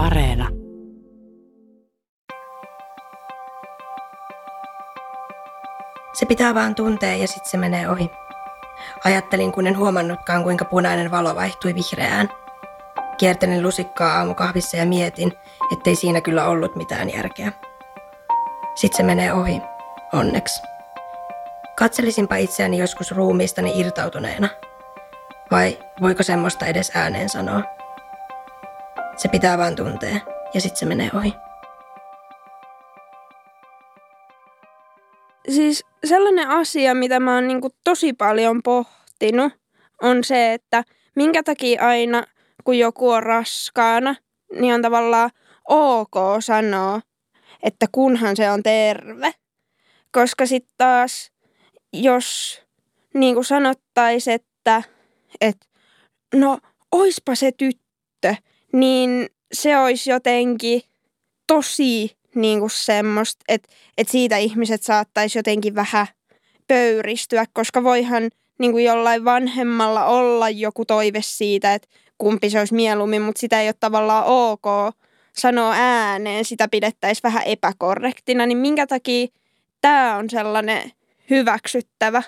Areena. Se pitää vaan tuntea ja sitten se menee ohi. Ajattelin, kun en huomannutkaan, kuinka punainen valo vaihtui vihreään. Kiertelin lusikkaa aamukahvissa ja mietin, ettei siinä kyllä ollut mitään järkeä. Sitten se menee ohi, onneksi. Katselisinpa itseäni joskus ruumiistani irtautuneena. Vai voiko semmoista edes ääneen sanoa? Se pitää vaan tuntea ja sitten se menee ohi. Siis sellainen asia, mitä mä oon niinku tosi paljon pohtinut, on se, että minkä takia aina, kun joku on raskaana, niin on tavallaan ok sanoa, että kunhan se on terve. Koska sitten taas, jos niin kuin sanottaisiin, että, että no oispa se tyttö, niin se olisi jotenkin tosi niin kuin semmoista, että, että siitä ihmiset saattaisi jotenkin vähän pöyristyä, koska voihan niin kuin jollain vanhemmalla olla joku toive siitä, että kumpi se olisi mieluummin, mutta sitä ei ole tavallaan ok sanoa ääneen, sitä pidettäisiin vähän epäkorrektina, niin minkä takia tämä on sellainen hyväksyttävä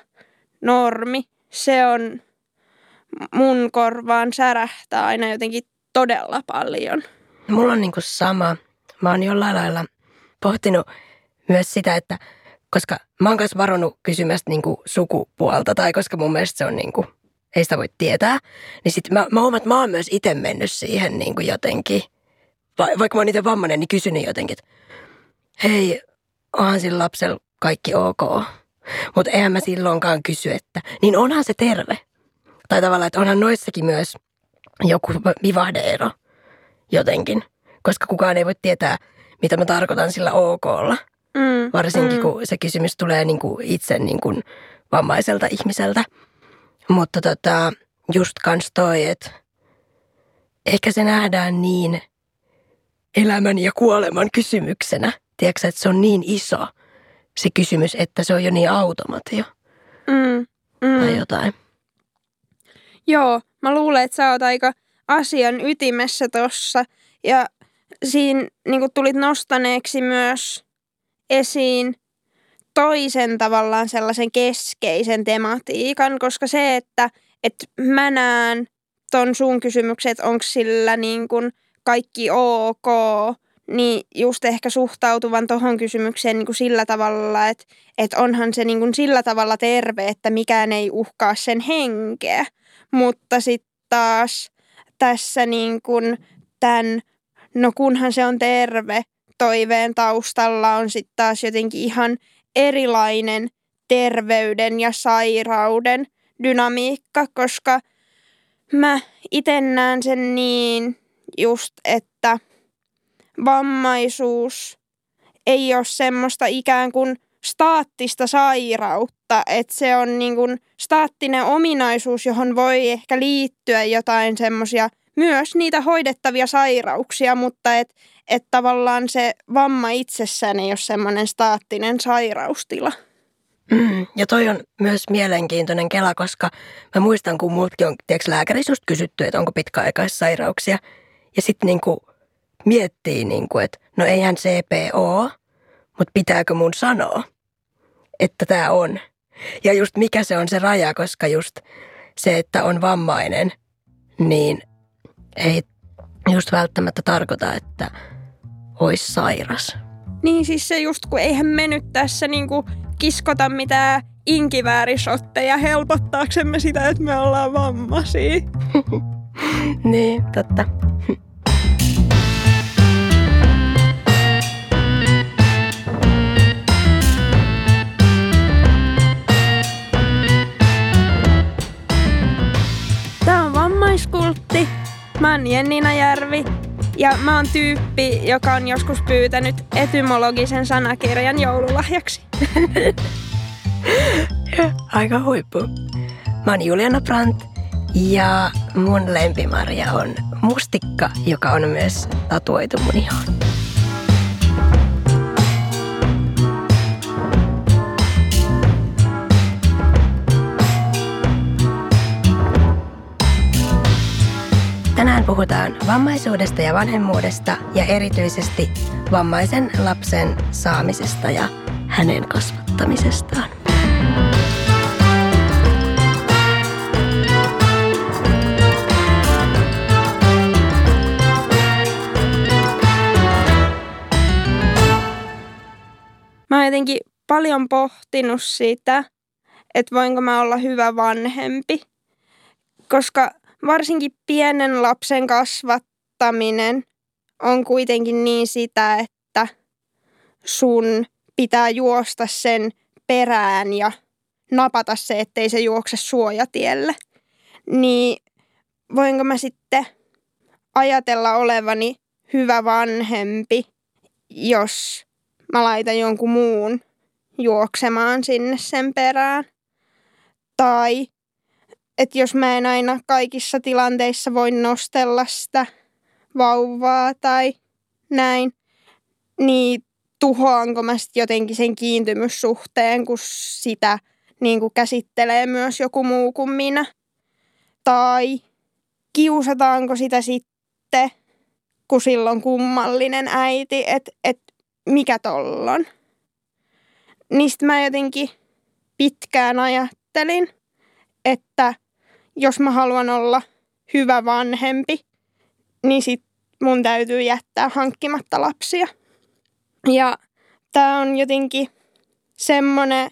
normi? Se on mun korvaan särähtää aina jotenkin todella paljon. Mulla on niinku sama. Mä oon jollain lailla pohtinut myös sitä, että koska mä oon myös varonut kysymästä niinku sukupuolta, tai koska mun mielestä se on niinku, ei sitä voi tietää, niin sit mä, mä huomaan, että mä oon myös itse mennyt siihen niinku jotenkin, va, vaikka mä oon itse vammainen, niin kysynyt jotenkin, että hei, onhan sillä lapsella kaikki ok. Mutta eihän mä silloinkaan kysy, että niin onhan se terve. Tai tavallaan, että onhan noissakin myös joku vivahdeero jotenkin. Koska kukaan ei voi tietää, mitä mä tarkoitan sillä okolla. Mm, Varsinkin mm. kun se kysymys tulee niin kuin itse niin kuin vammaiselta ihmiseltä. Mutta tota, just kans toi, että ehkä se nähdään niin elämän ja kuoleman kysymyksenä. Tiedätkö, että se on niin iso se kysymys, että se on jo niin automatio. Mm, mm. Tai jotain. Joo, mä luulen, että sä oot aika asian ytimessä tossa. Ja siinä niin tulit nostaneeksi myös esiin toisen tavallaan sellaisen keskeisen tematiikan, koska se, että, että mä näen ton sun kysymykset, onko sillä niin kuin kaikki ok, niin just ehkä suhtautuvan tuohon kysymykseen niin kuin sillä tavalla, että, että onhan se niin kuin sillä tavalla terve, että mikään ei uhkaa sen henkeä. Mutta sitten taas tässä niin kuin tämän, no kunhan se on terve, toiveen taustalla on sitten taas jotenkin ihan erilainen terveyden ja sairauden dynamiikka, koska mä itse näen sen niin just, että vammaisuus ei ole semmoista ikään kuin staattista sairautta, että se on niin kuin staattinen ominaisuus, johon voi ehkä liittyä jotain semmoisia myös niitä hoidettavia sairauksia, mutta että et tavallaan se vamma itsessään ei ole semmoinen staattinen sairaustila. Mm, ja toi on myös mielenkiintoinen kela, koska mä muistan, kun multakin on tiedätkö, lääkäri kysytty, että onko pitkäaikaissairauksia. Ja sitten niinku miettii, niinku, että no eihän CPO, mutta pitääkö mun sanoa, että tämä on. Ja just mikä se on se raja, koska just se, että on vammainen, niin ei just välttämättä tarkoita, että olisi sairas. Niin siis se just, kun eihän me nyt tässä niinku kiskota mitään inkiväärisotteja helpottaaksemme sitä, että me ollaan vammaisia. niin, totta. Mä oon Jennina Järvi ja mä oon tyyppi, joka on joskus pyytänyt etymologisen sanakirjan joululahjaksi. Aika huippu. Mä oon Juliana Brandt ja mun lempimarja on mustikka, joka on myös tatuoitu mun ihoon. Tänään puhutaan vammaisuudesta ja vanhemmuudesta ja erityisesti vammaisen lapsen saamisesta ja hänen kasvattamisestaan. Mä oon jotenkin paljon pohtinut sitä, että voinko mä olla hyvä vanhempi. Koska varsinkin pienen lapsen kasvattaminen on kuitenkin niin sitä, että sun pitää juosta sen perään ja napata se, ettei se juokse suojatielle. Niin voinko mä sitten ajatella olevani hyvä vanhempi, jos mä laitan jonkun muun juoksemaan sinne sen perään. Tai että jos mä en aina kaikissa tilanteissa voi nostella sitä vauvaa tai näin, niin tuhoanko mä sitten jotenkin sen kiintymyssuhteen, kun sitä niin kuin käsittelee myös joku muu kuin minä. Tai kiusataanko sitä sitten, kun silloin kummallinen äiti, että et mikä tollon. Niistä mä jotenkin pitkään ajattelin, että jos mä haluan olla hyvä vanhempi, niin sit mun täytyy jättää hankkimatta lapsia. Ja tämä on jotenkin semmoinen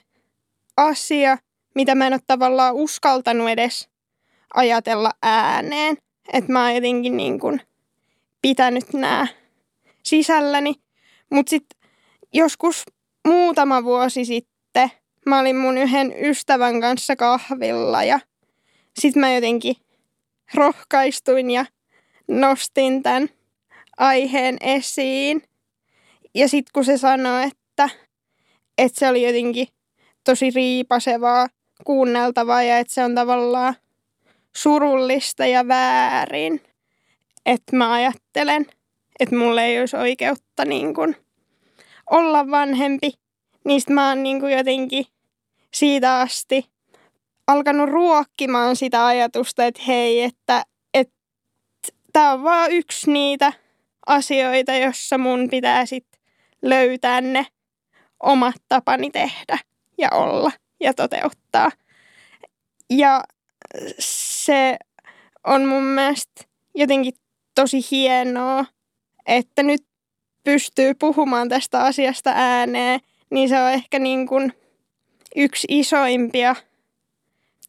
asia, mitä mä en ole tavallaan uskaltanut edes ajatella ääneen. Että mä oon jotenkin niin kuin pitänyt nämä sisälläni. Mutta sitten joskus muutama vuosi sitten mä olin mun yhden ystävän kanssa kahvilla ja sitten mä jotenkin rohkaistuin ja nostin tämän aiheen esiin. Ja sitten kun se sanoi, että, että se oli jotenkin tosi riipasevaa kuunneltavaa ja että se on tavallaan surullista ja väärin, että mä ajattelen, että mulle ei olisi oikeutta niin kuin olla vanhempi, niin mä oon niin kuin jotenkin siitä asti alkanut ruokkimaan sitä ajatusta, että hei, että tämä on vaan yksi niitä asioita, jossa mun pitää sitten löytää ne omat tapani tehdä ja olla ja toteuttaa. Ja se on mun mielestä jotenkin tosi hienoa, että nyt pystyy puhumaan tästä asiasta ääneen, niin se on ehkä niin kuin yksi isoimpia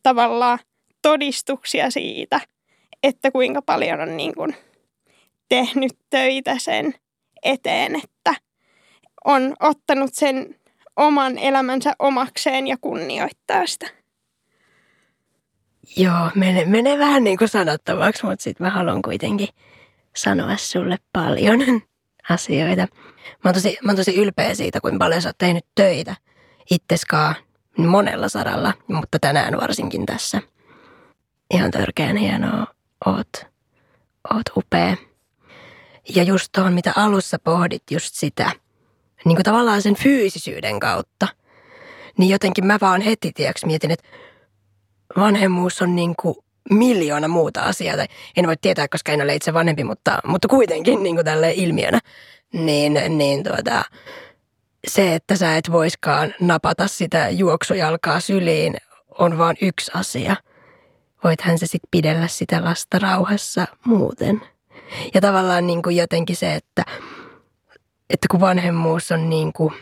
tavallaan todistuksia siitä, että kuinka paljon on niin kuin tehnyt töitä sen eteen, että on ottanut sen oman elämänsä omakseen ja kunnioittaa sitä. Joo, menee, menee vähän niin kuin sanottavaksi, mutta sitten mä haluan kuitenkin sanoa sulle paljon asioita. Mä oon, tosi, mä oon tosi ylpeä siitä, kuinka paljon sä oot tehnyt töitä itseskaan monella saralla, mutta tänään varsinkin tässä. Ihan törkeän hienoa, oot, oot upea. Ja just tuohon, mitä alussa pohdit, just sitä, niin kuin tavallaan sen fyysisyyden kautta, niin jotenkin mä vaan heti, tiedäks, mietin, että vanhemmuus on niin kuin miljoona muuta asiaa. Tai en voi tietää, koska en ole itse vanhempi, mutta, mutta kuitenkin niin kuin tälle ilmiönä. Niin, niin tuota, se, että sä et voiskaan napata sitä juoksujalkaa syliin, on vain yksi asia. Voithan se sitten pidellä sitä lasta rauhassa muuten. Ja tavallaan niin kuin jotenkin se, että, että kun vanhemmuus on niin kuin,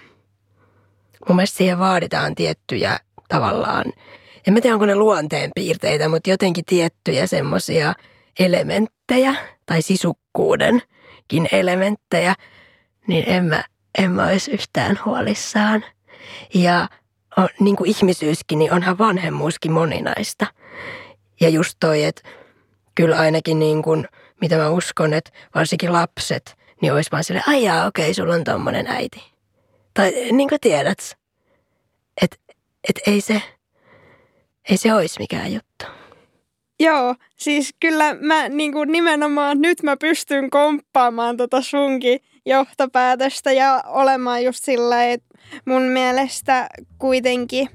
mun mielestä siihen vaaditaan tiettyjä tavallaan, en mä tiedä onko ne luonteen piirteitä, mutta jotenkin tiettyjä semmoisia elementtejä tai sisukkuudenkin elementtejä, niin en mä, en mä olisi yhtään huolissaan. Ja on, niin kuin ihmisyyskin, niin onhan vanhemmuuskin moninaista. Ja just toi, että kyllä ainakin niin kuin, mitä mä uskon, että varsinkin lapset, niin olisi vaan silleen, ai jaa, okei, sulla on tommonen äiti. Tai niin kuin tiedät, että et ei se, ei se olisi mikään juttu. Joo, siis kyllä mä niin kuin nimenomaan nyt mä pystyn komppaamaan tota sunkin johtopäätöstä ja olemaan just sillä, että mun mielestä kuitenkin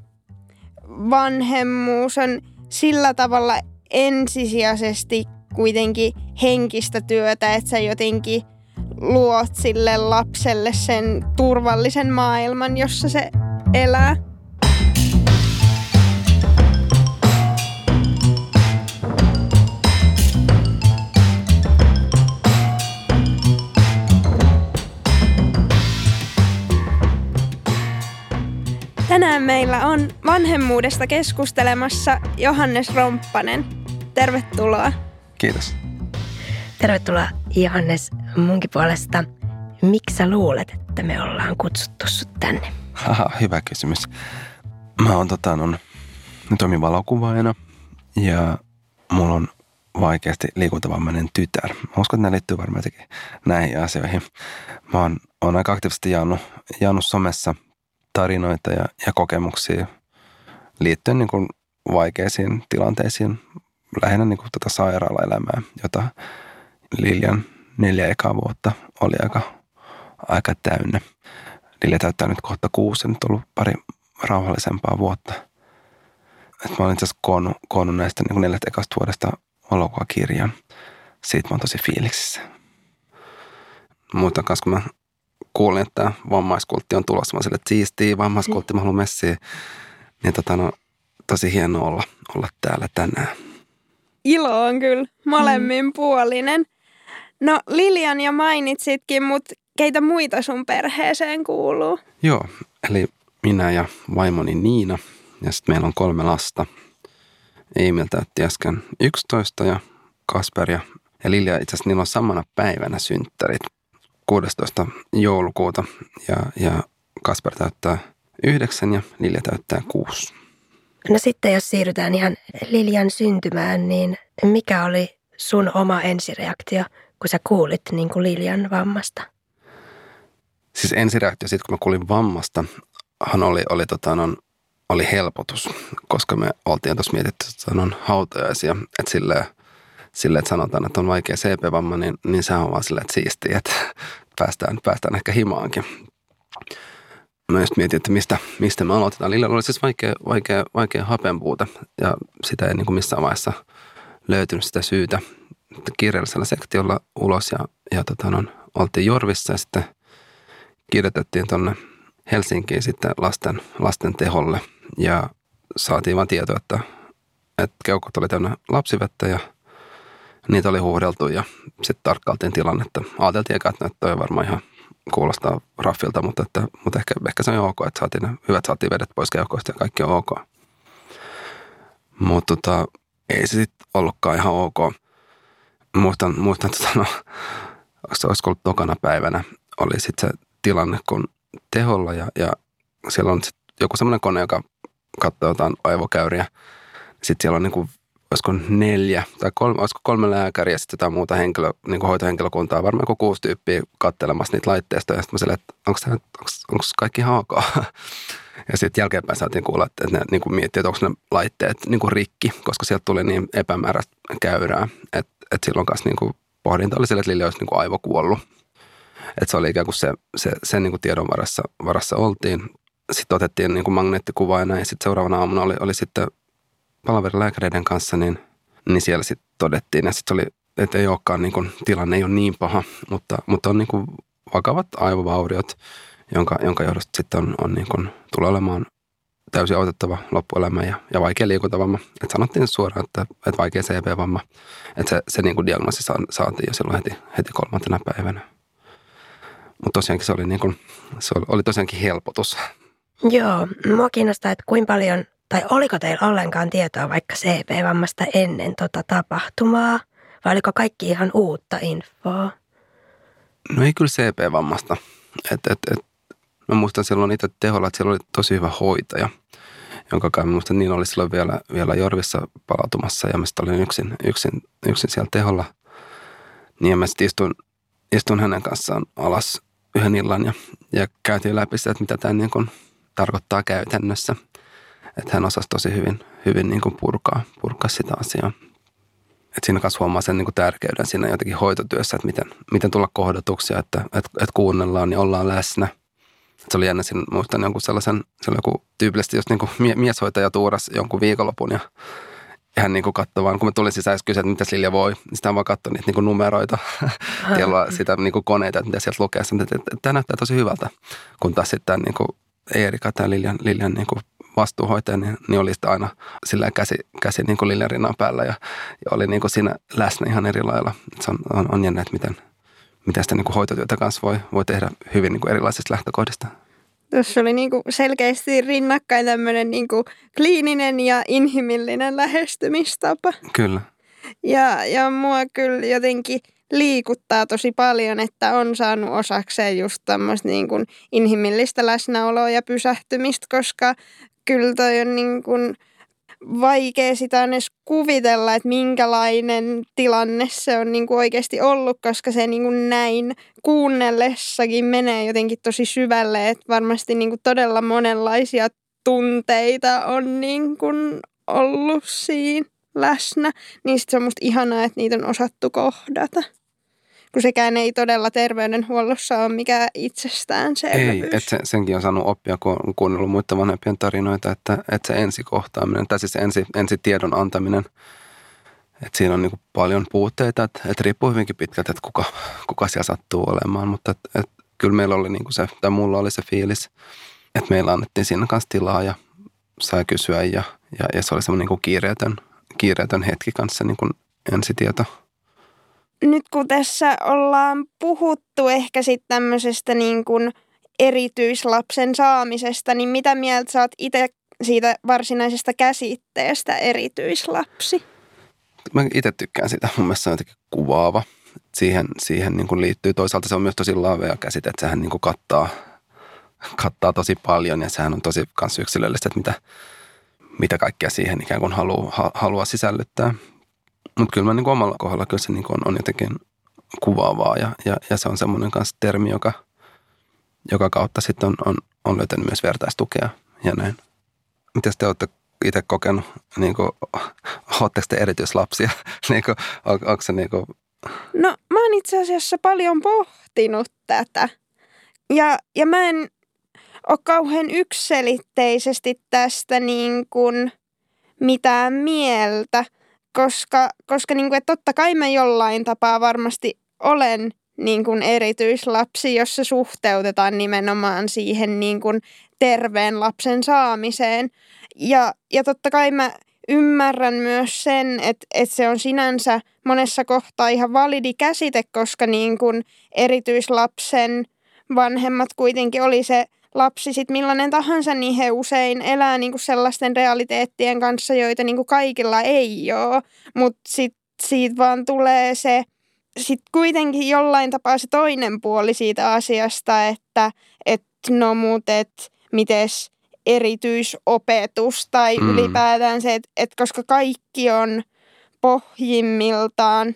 vanhemmuus on sillä tavalla ensisijaisesti kuitenkin henkistä työtä, että sä jotenkin luot sille lapselle sen turvallisen maailman, jossa se elää. Tänään meillä on vanhemmuudesta keskustelemassa Johannes Romppanen. Tervetuloa. Kiitos. Tervetuloa Johannes munkin puolesta. Miksi sä luulet, että me ollaan kutsuttu sut tänne? Haha, hyvä kysymys. Mä oon tota, on, toimin valokuvaajana ja mulla on vaikeasti liikuntavammainen tytär. Mä uskon, että nämä liittyy varmaan näihin asioihin. Mä oon, oon aika aktiivisesti jaannut, jaannut somessa tarinoita ja, ja kokemuksia liittyen niin kuin vaikeisiin tilanteisiin, lähinnä niin kuin tätä sairaalaelämää, jota Liljan neljä ekaa vuotta oli aika, aika täynnä. Lilja täyttää nyt kohta kuusi, nyt on ollut pari rauhallisempaa vuotta. Et mä olen itse asiassa koonnut, koonnut näistä niin neljästä ekasta vuodesta valokuvakirjan. Siitä mä oon tosi fiiliksissä. Kanssa, kun mä kuulin, että vammaiskultti on tulossa. Mä sille, että siistii, vammaiskultti, mä haluan messiä. Niin tota, no, tosi hienoa olla, olla täällä tänään. Ilo on kyllä molemmin mm. puolinen. No Lilian ja mainitsitkin, mutta keitä muita sun perheeseen kuuluu? Joo, eli minä ja vaimoni Niina ja sitten meillä on kolme lasta. Emil täytti äsken 11 ja Kasper ja, ja Lilja itse asiassa niillä on samana päivänä synttärit. 16. joulukuuta ja, ja Kasper täyttää yhdeksän ja Lilja täyttää kuusi. No sitten jos siirrytään ihan Liljan syntymään, niin mikä oli sun oma ensireaktio, kun sä kuulit niin kuin Liljan vammasta? Siis ensireaktio sitten, kun mä kuulin vammasta, hän oli, oli, tota, non, oli helpotus, koska me oltiin tuossa mietitty että on hautajaisia, että silleen, sille, että sanotaan, että on vaikea CP-vamma, niin, niin se on vaan silleen, että siistiä, että päästään, päästään ehkä himaankin. Mä just mietin, että mistä, mistä me aloitetaan. Lillalla oli siis vaikea, vaikea, vaikea hapenpuute ja sitä ei niin kuin missään vaiheessa löytynyt sitä syytä. Kiireellisellä sektiolla ulos ja, ja tota, no, oltiin Jorvissa ja sitten kirjoitettiin tuonne Helsinkiin sitten lasten, lasten teholle ja saatiin vaan tietoa, että, että keukot oli täynnä lapsivettä ja niitä oli huuhdeltu ja sitten tarkkailtiin tilannetta. Ajateltiin eka, että toi varmaan ihan kuulostaa raffilta, mutta, että, mutta ehkä, ehkä se on ok, että saatiin ne hyvät saatiin vedet pois keuhkoista ja kaikki on ok. Mutta tota, ei se sitten ollutkaan ihan ok. Muistan, muistan tota, no, se olisi ollut tokana päivänä, oli sitten se tilanne, kun teholla ja, ja siellä on sit joku semmoinen kone, joka katsoo jotain aivokäyriä. Sitten siellä on niin olisiko neljä tai kolme, olisiko kolme lääkäriä ja sitten jotain muuta henkilö, niin kuin hoitohenkilökuntaa, varmaan joku kuusi tyyppiä kattelemassa niitä laitteistoja. Ja sitten mä sille, että onko, tämä, onko, onko kaikki haukaa? Ja sitten jälkeenpäin saatiin kuulla, että ne niin kuin miettii, että onko ne laitteet niin kuin rikki, koska sieltä tuli niin epämääräistä käyrää. Että et silloin kanssa niin kuin pohdinta oli sille, että Lili olisi niin kuin aivokuollut. Että se oli ikään kuin se, se, sen niin kuin tiedon varassa, varassa oltiin. Sitten otettiin niin kuin magneettikuvaa ja näin. Sitten seuraavana aamuna oli, oli sitten palaverilääkäreiden kanssa, niin, niin siellä sitten todettiin, ja sitten oli, että ei olekaan niin kuin, tilanne ei ole niin paha, mutta, mutta on niin kuin vakavat aivovauriot, jonka, jonka johdosta sitten on, on niin kuin, tulee olemaan täysin autettava loppuelämä ja, ja vaikea liikuntavamma. Et sanottiin suoraan, että, että vaikea CP-vamma. Että se, se niin kuin diagnoosi saatiin jo silloin heti, heti kolmantena päivänä. Mutta tosiaankin se oli, niin kuin, se oli, oli tosiaankin helpotus. Joo, mua kiinnostaa, että kuinka paljon tai oliko teillä ollenkaan tietoa vaikka CP-vammasta ennen tota tapahtumaa? Vai oliko kaikki ihan uutta infoa? No ei kyllä CP-vammasta. Et, et, et, mä muistan silloin itse teholla, että siellä oli tosi hyvä hoitaja, jonka kai muistan, niin oli silloin vielä, vielä Jorvissa palautumassa ja mä olin yksin, yksin, yksin siellä teholla. Niin mä sitten istun, istun hänen kanssaan alas yhden illan ja, ja käytiin läpi sitä, että mitä tämä niin tarkoittaa käytännössä – että hän osasi tosi hyvin, hyvin niin kuin purkaa, purkaa sitä asiaa. Et siinä kanssa huomaa sen niin kuin tärkeyden siinä jotenkin hoitotyössä, että miten, miten tulla kohdatuksi, että, että, että kuunnellaan ja ollaan läsnä. Et se oli jännä, siinä muistan jonkun sellaisen, se oli joku tyypillisesti just niin kuin mieshoitaja tuuras jonkun viikonlopun ja, ihan niin kuin katsoi vaan, kun mä tulin sisään ja kysyin, että mitä Lilja voi, niin sitä vaan katsoi niitä niin kuin numeroita, tiellä sitä niin kuin koneita, että mitä sieltä lukee. Sitten, että, tämä näyttää tosi hyvältä, kun taas sitten niin kuin Eerika, tämä Liljan, Liljan niin kuin vastuuhoitaja, niin, niin oli sitten aina sillä käsi, käsi niin kuin päällä ja, ja oli niin kuin siinä läsnä ihan eri lailla. Se on, on, on jännä, että miten, miten sitä niin kuin hoitotyötä kanssa voi, voi tehdä hyvin niin kuin erilaisista lähtökohdista. Tuossa oli niinku selkeästi rinnakkain tämmöinen niinku kliininen ja inhimillinen lähestymistapa. Kyllä. Ja, ja mua kyllä jotenkin liikuttaa tosi paljon, että on saanut osakseen just tämmöistä niin kuin inhimillistä läsnäoloa ja pysähtymistä, koska kyllä toi on niin kuin vaikea sitä edes kuvitella, että minkälainen tilanne se on niin kuin oikeasti ollut, koska se niin kuin näin kuunnellessakin menee jotenkin tosi syvälle, että varmasti niin kuin todella monenlaisia tunteita on niin kuin ollut siinä läsnä, niin sit se on musta ihanaa, että niitä on osattu kohdata. Kun sekään ei todella terveydenhuollossa ole mikään itsestäänselvyys. Ei, että se, senkin on saanut oppia, kun on kuunnellut muiden vanhempien tarinoita, että, että se ensikohtaaminen, tai siis ensi, ensi tiedon antaminen, että siinä on niin paljon puutteita, että, että riippuu hyvinkin pitkälti, että kuka, kuka siellä sattuu olemaan, mutta että, että kyllä meillä oli niin se, tai mulla oli se fiilis, että meillä annettiin siinä kanssa tilaa ja sai kysyä ja, ja, ja se oli semmoinen niin kiireetön, kiireetön hetki kanssa niin ensitieto. Nyt kun tässä ollaan puhuttu ehkä sitten tämmöisestä niin kuin erityislapsen saamisesta, niin mitä mieltä oot itse siitä varsinaisesta käsitteestä erityislapsi? Mä itse tykkään sitä. Mun mielestä se on jotenkin kuvaava. Siihen, siihen niin kuin liittyy. Toisaalta se on myös tosi lavea käsite, että sehän niin kuin kattaa, kattaa tosi paljon ja sehän on tosi kans yksilöllistä, että mitä, mitä kaikkea siihen ikään kuin haluaa, haluaa sisällyttää. Mutta kyllä mä niin omalla kohdalla kyllä se niin on, on jotenkin kuvaavaa ja, ja, ja se on semmoinen kanssa termi, joka, joka kautta sitten on, on, on löytänyt myös vertaistukea ja näin. Miten te olette itse kokenut, niin kuin, oletteko te erityislapsia? niin kuin, on, onko se niin kuin... No mä oon itse asiassa paljon pohtinut tätä. Ja, ja mä en ole kauhean ykselitteisesti tästä niin kuin mitään mieltä, koska, koska niin kuin, että totta kai mä jollain tapaa varmasti olen niin kuin erityislapsi, jos se suhteutetaan nimenomaan siihen niin kuin terveen lapsen saamiseen. Ja, ja totta kai mä ymmärrän myös sen, että, että se on sinänsä monessa kohtaa ihan validi käsite, koska niin kuin erityislapsen vanhemmat kuitenkin oli se lapsi sit millainen tahansa, niin he usein elää niinku sellaisten realiteettien kanssa, joita niinku kaikilla ei ole. Mutta sitten siitä vaan tulee se, sitten kuitenkin jollain tapaa se toinen puoli siitä asiasta, että et, no mut, et, mites erityisopetus tai mm. ylipäätään se, että et koska kaikki on pohjimmiltaan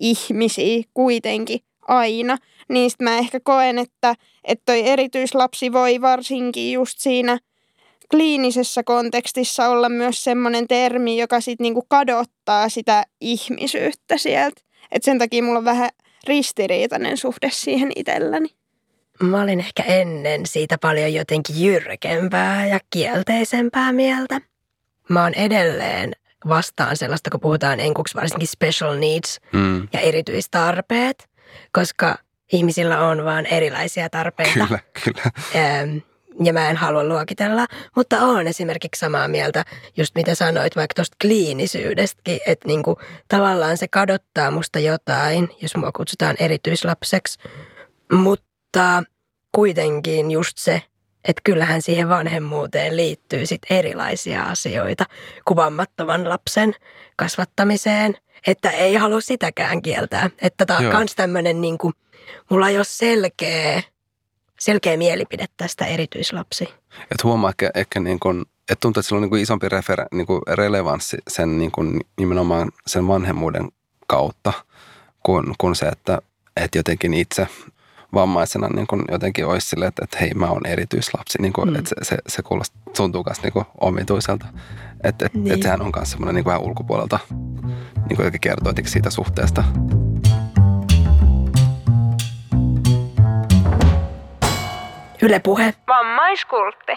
ihmisiä kuitenkin aina, niin sit mä ehkä koen, että että toi erityislapsi voi varsinkin just siinä kliinisessä kontekstissa olla myös semmoinen termi, joka sitten niinku kadottaa sitä ihmisyyttä sieltä. Et sen takia mulla on vähän ristiriitainen suhde siihen itselläni. Mä olin ehkä ennen siitä paljon jotenkin jyrkempää ja kielteisempää mieltä. Mä oon edelleen vastaan sellaista, kun puhutaan enkuksi varsinkin special needs mm. ja erityistarpeet, koska ihmisillä on vaan erilaisia tarpeita. Kyllä, kyllä. Ja mä en halua luokitella, mutta olen esimerkiksi samaa mieltä, just mitä sanoit vaikka tuosta kliinisyydestäkin, että niinku, tavallaan se kadottaa musta jotain, jos mua kutsutaan erityislapseksi. Mutta kuitenkin just se, että kyllähän siihen vanhemmuuteen liittyy sit erilaisia asioita kuvamattoman lapsen kasvattamiseen, että ei halua sitäkään kieltää. Että tämä on myös tämmöinen niinku, mulla ei ole selkeä, selkeä mielipide tästä erityislapsi. Et huomaa ehkä, ehkä niin kun, että tuntuu, että sillä on niin kuin isompi refer, niin kuin relevanssi sen niin kuin nimenomaan sen vanhemmuuden kautta kuin, kuin se, että, että jotenkin itse vammaisena niin kuin jotenkin olisi silleen, että, että hei mä oon erityislapsi, niin kuin, mm. että se, se, se kuulostaa, tuntuu myös niin omituiselta. Että et, niin. et sehän on myös semmoinen niin vähän ulkopuolelta niin kuin kertoo siitä suhteesta. Yle Puhe. Vammaiskultti.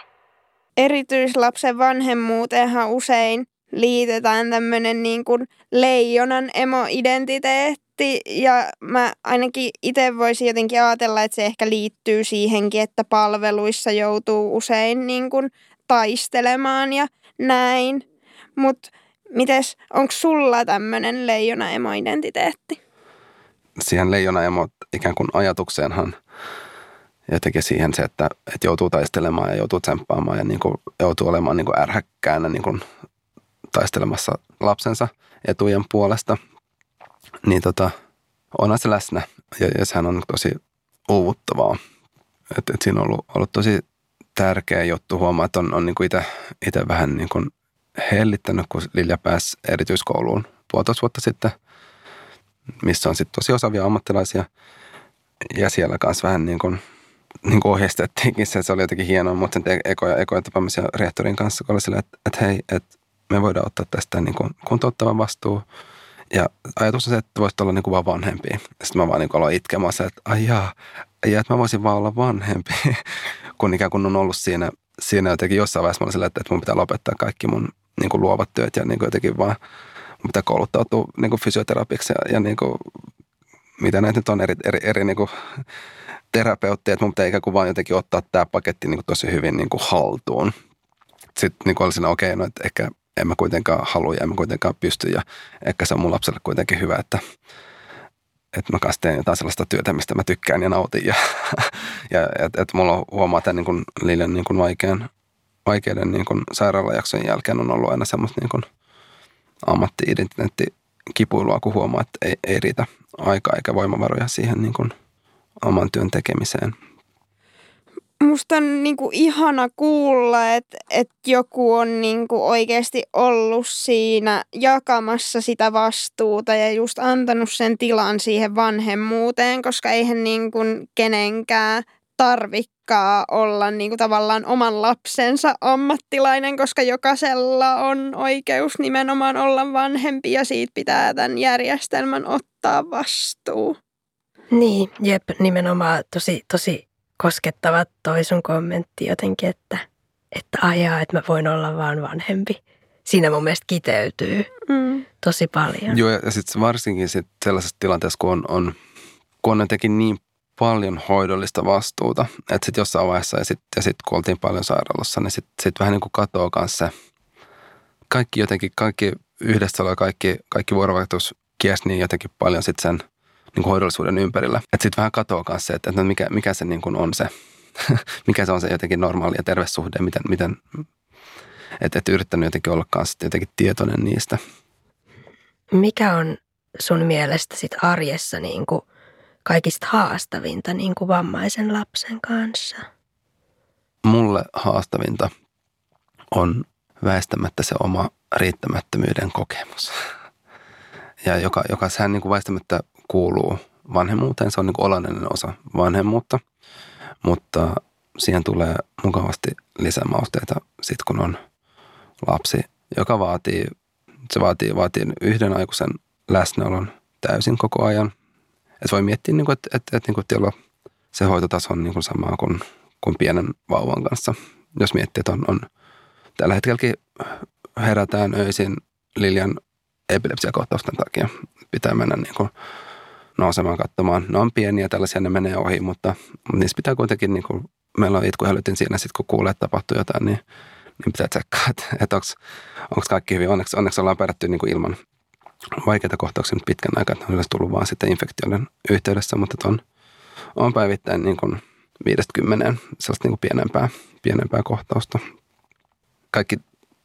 Erityislapsen vanhemmuuteenhan usein liitetään tämmöinen niin kuin leijonan emo-identiteetti ja mä ainakin itse voisin jotenkin ajatella, että se ehkä liittyy siihenkin, että palveluissa joutuu usein niin kuin taistelemaan ja näin. Mutta mites, onko sulla tämmöinen leijona emo-identiteetti? Siihen leijona emo ikään kuin ajatukseenhan jotenkin siihen se, että, että joutuu taistelemaan ja joutuu tsemppaamaan ja niin kuin, joutuu olemaan niin kuin ärhäkkäänä niin kuin taistelemassa lapsensa etujen puolesta, niin tota, onhan se läsnä ja, ja sehän on tosi uuvuttavaa. Et, et siinä on ollut, ollut tosi tärkeä juttu huomaa, että on, on niin itse vähän niin kuin hellittänyt, kun Lilja pääsi erityiskouluun puolitoista vuotta sitten, missä on sitten tosi osaavia ammattilaisia. Ja siellä kanssa vähän niin kuin, niin kuin ohjeistettiinkin se, se oli jotenkin hienoa, mutta sen ekoja, ekoja tapaamisia rehtorin kanssa, kun oli sillä, että, että hei, että me voidaan ottaa tästä niin kuin kuntouttavan vastuu. Ja ajatus on se, että voisit olla niin kuin vaan vanhempi. Sitten mä vaan niin aloin itkemään se, että ai jaa, ja että mä voisin vaan olla vanhempi, kun ikään kuin on ollut siinä, siinä jotenkin jossain vaiheessa mä sillä, että, mun pitää lopettaa kaikki mun niin kuin luovat työt ja niin kuin jotenkin vaan mun pitää kouluttautua niin kuin fysioterapiksi ja, ja niin kuin, mitä näitä nyt on eri, eri, eri niin kuin terapeutteja, että mun pitää ikään kuin vaan jotenkin ottaa tämä paketti niin kuin tosi hyvin niin kuin haltuun. Sitten niin kuin oli siinä, okei, okay, no että ehkä en mä kuitenkaan halua ja en mä kuitenkaan pysty. Ja ehkä se on mun lapselle kuitenkin hyvä, että, että mä kanssa teen jotain sellaista työtä, mistä mä tykkään ja nautin. Ja, ja että et mulla huomaa tämän niin kuin niin kuin vaikean, vaikeiden niin kuin sairaalajaksojen jälkeen on ollut aina semmoista niin kuin ammatti-identiteetti kipuilua, kun huomaa, että ei, ei riitä aikaa eikä voimavaroja siihen niin kuin oman työn tekemiseen – musta on niinku ihana kuulla, että et joku on niinku oikeasti ollut siinä jakamassa sitä vastuuta ja just antanut sen tilan siihen vanhemmuuteen, koska eihän niinku kenenkään tarvikkaa olla niinku tavallaan oman lapsensa ammattilainen, koska jokaisella on oikeus nimenomaan olla vanhempi ja siitä pitää tämän järjestelmän ottaa vastuu. Niin, jep, nimenomaan tosi, tosi koskettava toi sun kommentti jotenkin, että, että ajaa, että mä voin olla vaan vanhempi. Siinä mun mielestä kiteytyy mm. tosi paljon. Joo, ja sitten varsinkin sit sellaisessa tilanteessa, kun on, on, kun on jotenkin niin paljon hoidollista vastuuta, että sitten jossain vaiheessa, ja sitten ja sit, kun oltiin paljon sairaalassa, niin sitten sit vähän niin kuin katoaa kanssa se, kaikki jotenkin, kaikki yhdessä kaikki, kaikki vuorovaikutus kiesi niin jotenkin paljon sitten sen niin kuin hoidollisuuden ympärillä. Että sitten vähän katoaa myös se, että, että mikä, mikä se niin kuin on se, mikä se on se jotenkin normaali ja terve suhde, miten, miten että et yrittänyt jotenkin olla kanssa jotenkin tietoinen niistä. Mikä on sun mielestä sit arjessa niin kuin kaikista haastavinta niin kuin vammaisen lapsen kanssa? Mulle haastavinta on väistämättä se oma riittämättömyyden kokemus. Ja joka, joka sehän niin kuin väistämättä kuuluu vanhemmuuteen. Se on niin kuin olennainen osa vanhemmuutta, mutta siihen tulee mukavasti lisämausteita sitten kun on lapsi, joka vaatii, se vaatii, vaatii yhden aikuisen läsnäolon täysin koko ajan. Et voi miettiä, niin kuin, että, että, että, että niin kuin se hoitotaso on niin kuin samaa kuin, kuin pienen vauvan kanssa. Jos miettii, että on, on tällä hetkelläkin herätään öisin Lilian epilepsiakohtausten takia. Pitää mennä niin kuin nousemaan katsomaan. Ne on pieniä tällaisia, ne menee ohi, mutta, niissä pitää kuitenkin, niin kuin, meillä on itkuhälytin siinä, sit kun kuulee, että tapahtuu jotain, niin, niin pitää tsekkaa, että, että onko kaikki hyvin. Onneksi, onneksi ollaan pärjätty niin kuin ilman vaikeita kohtauksia nyt pitkän aikaa, että on yleensä tullut vaan sitten infektioiden yhteydessä, mutta on, on päivittäin niin kuin viidestä kymmeneen sellaista niin kuin pienempää, pienempää kohtausta. Kaikki,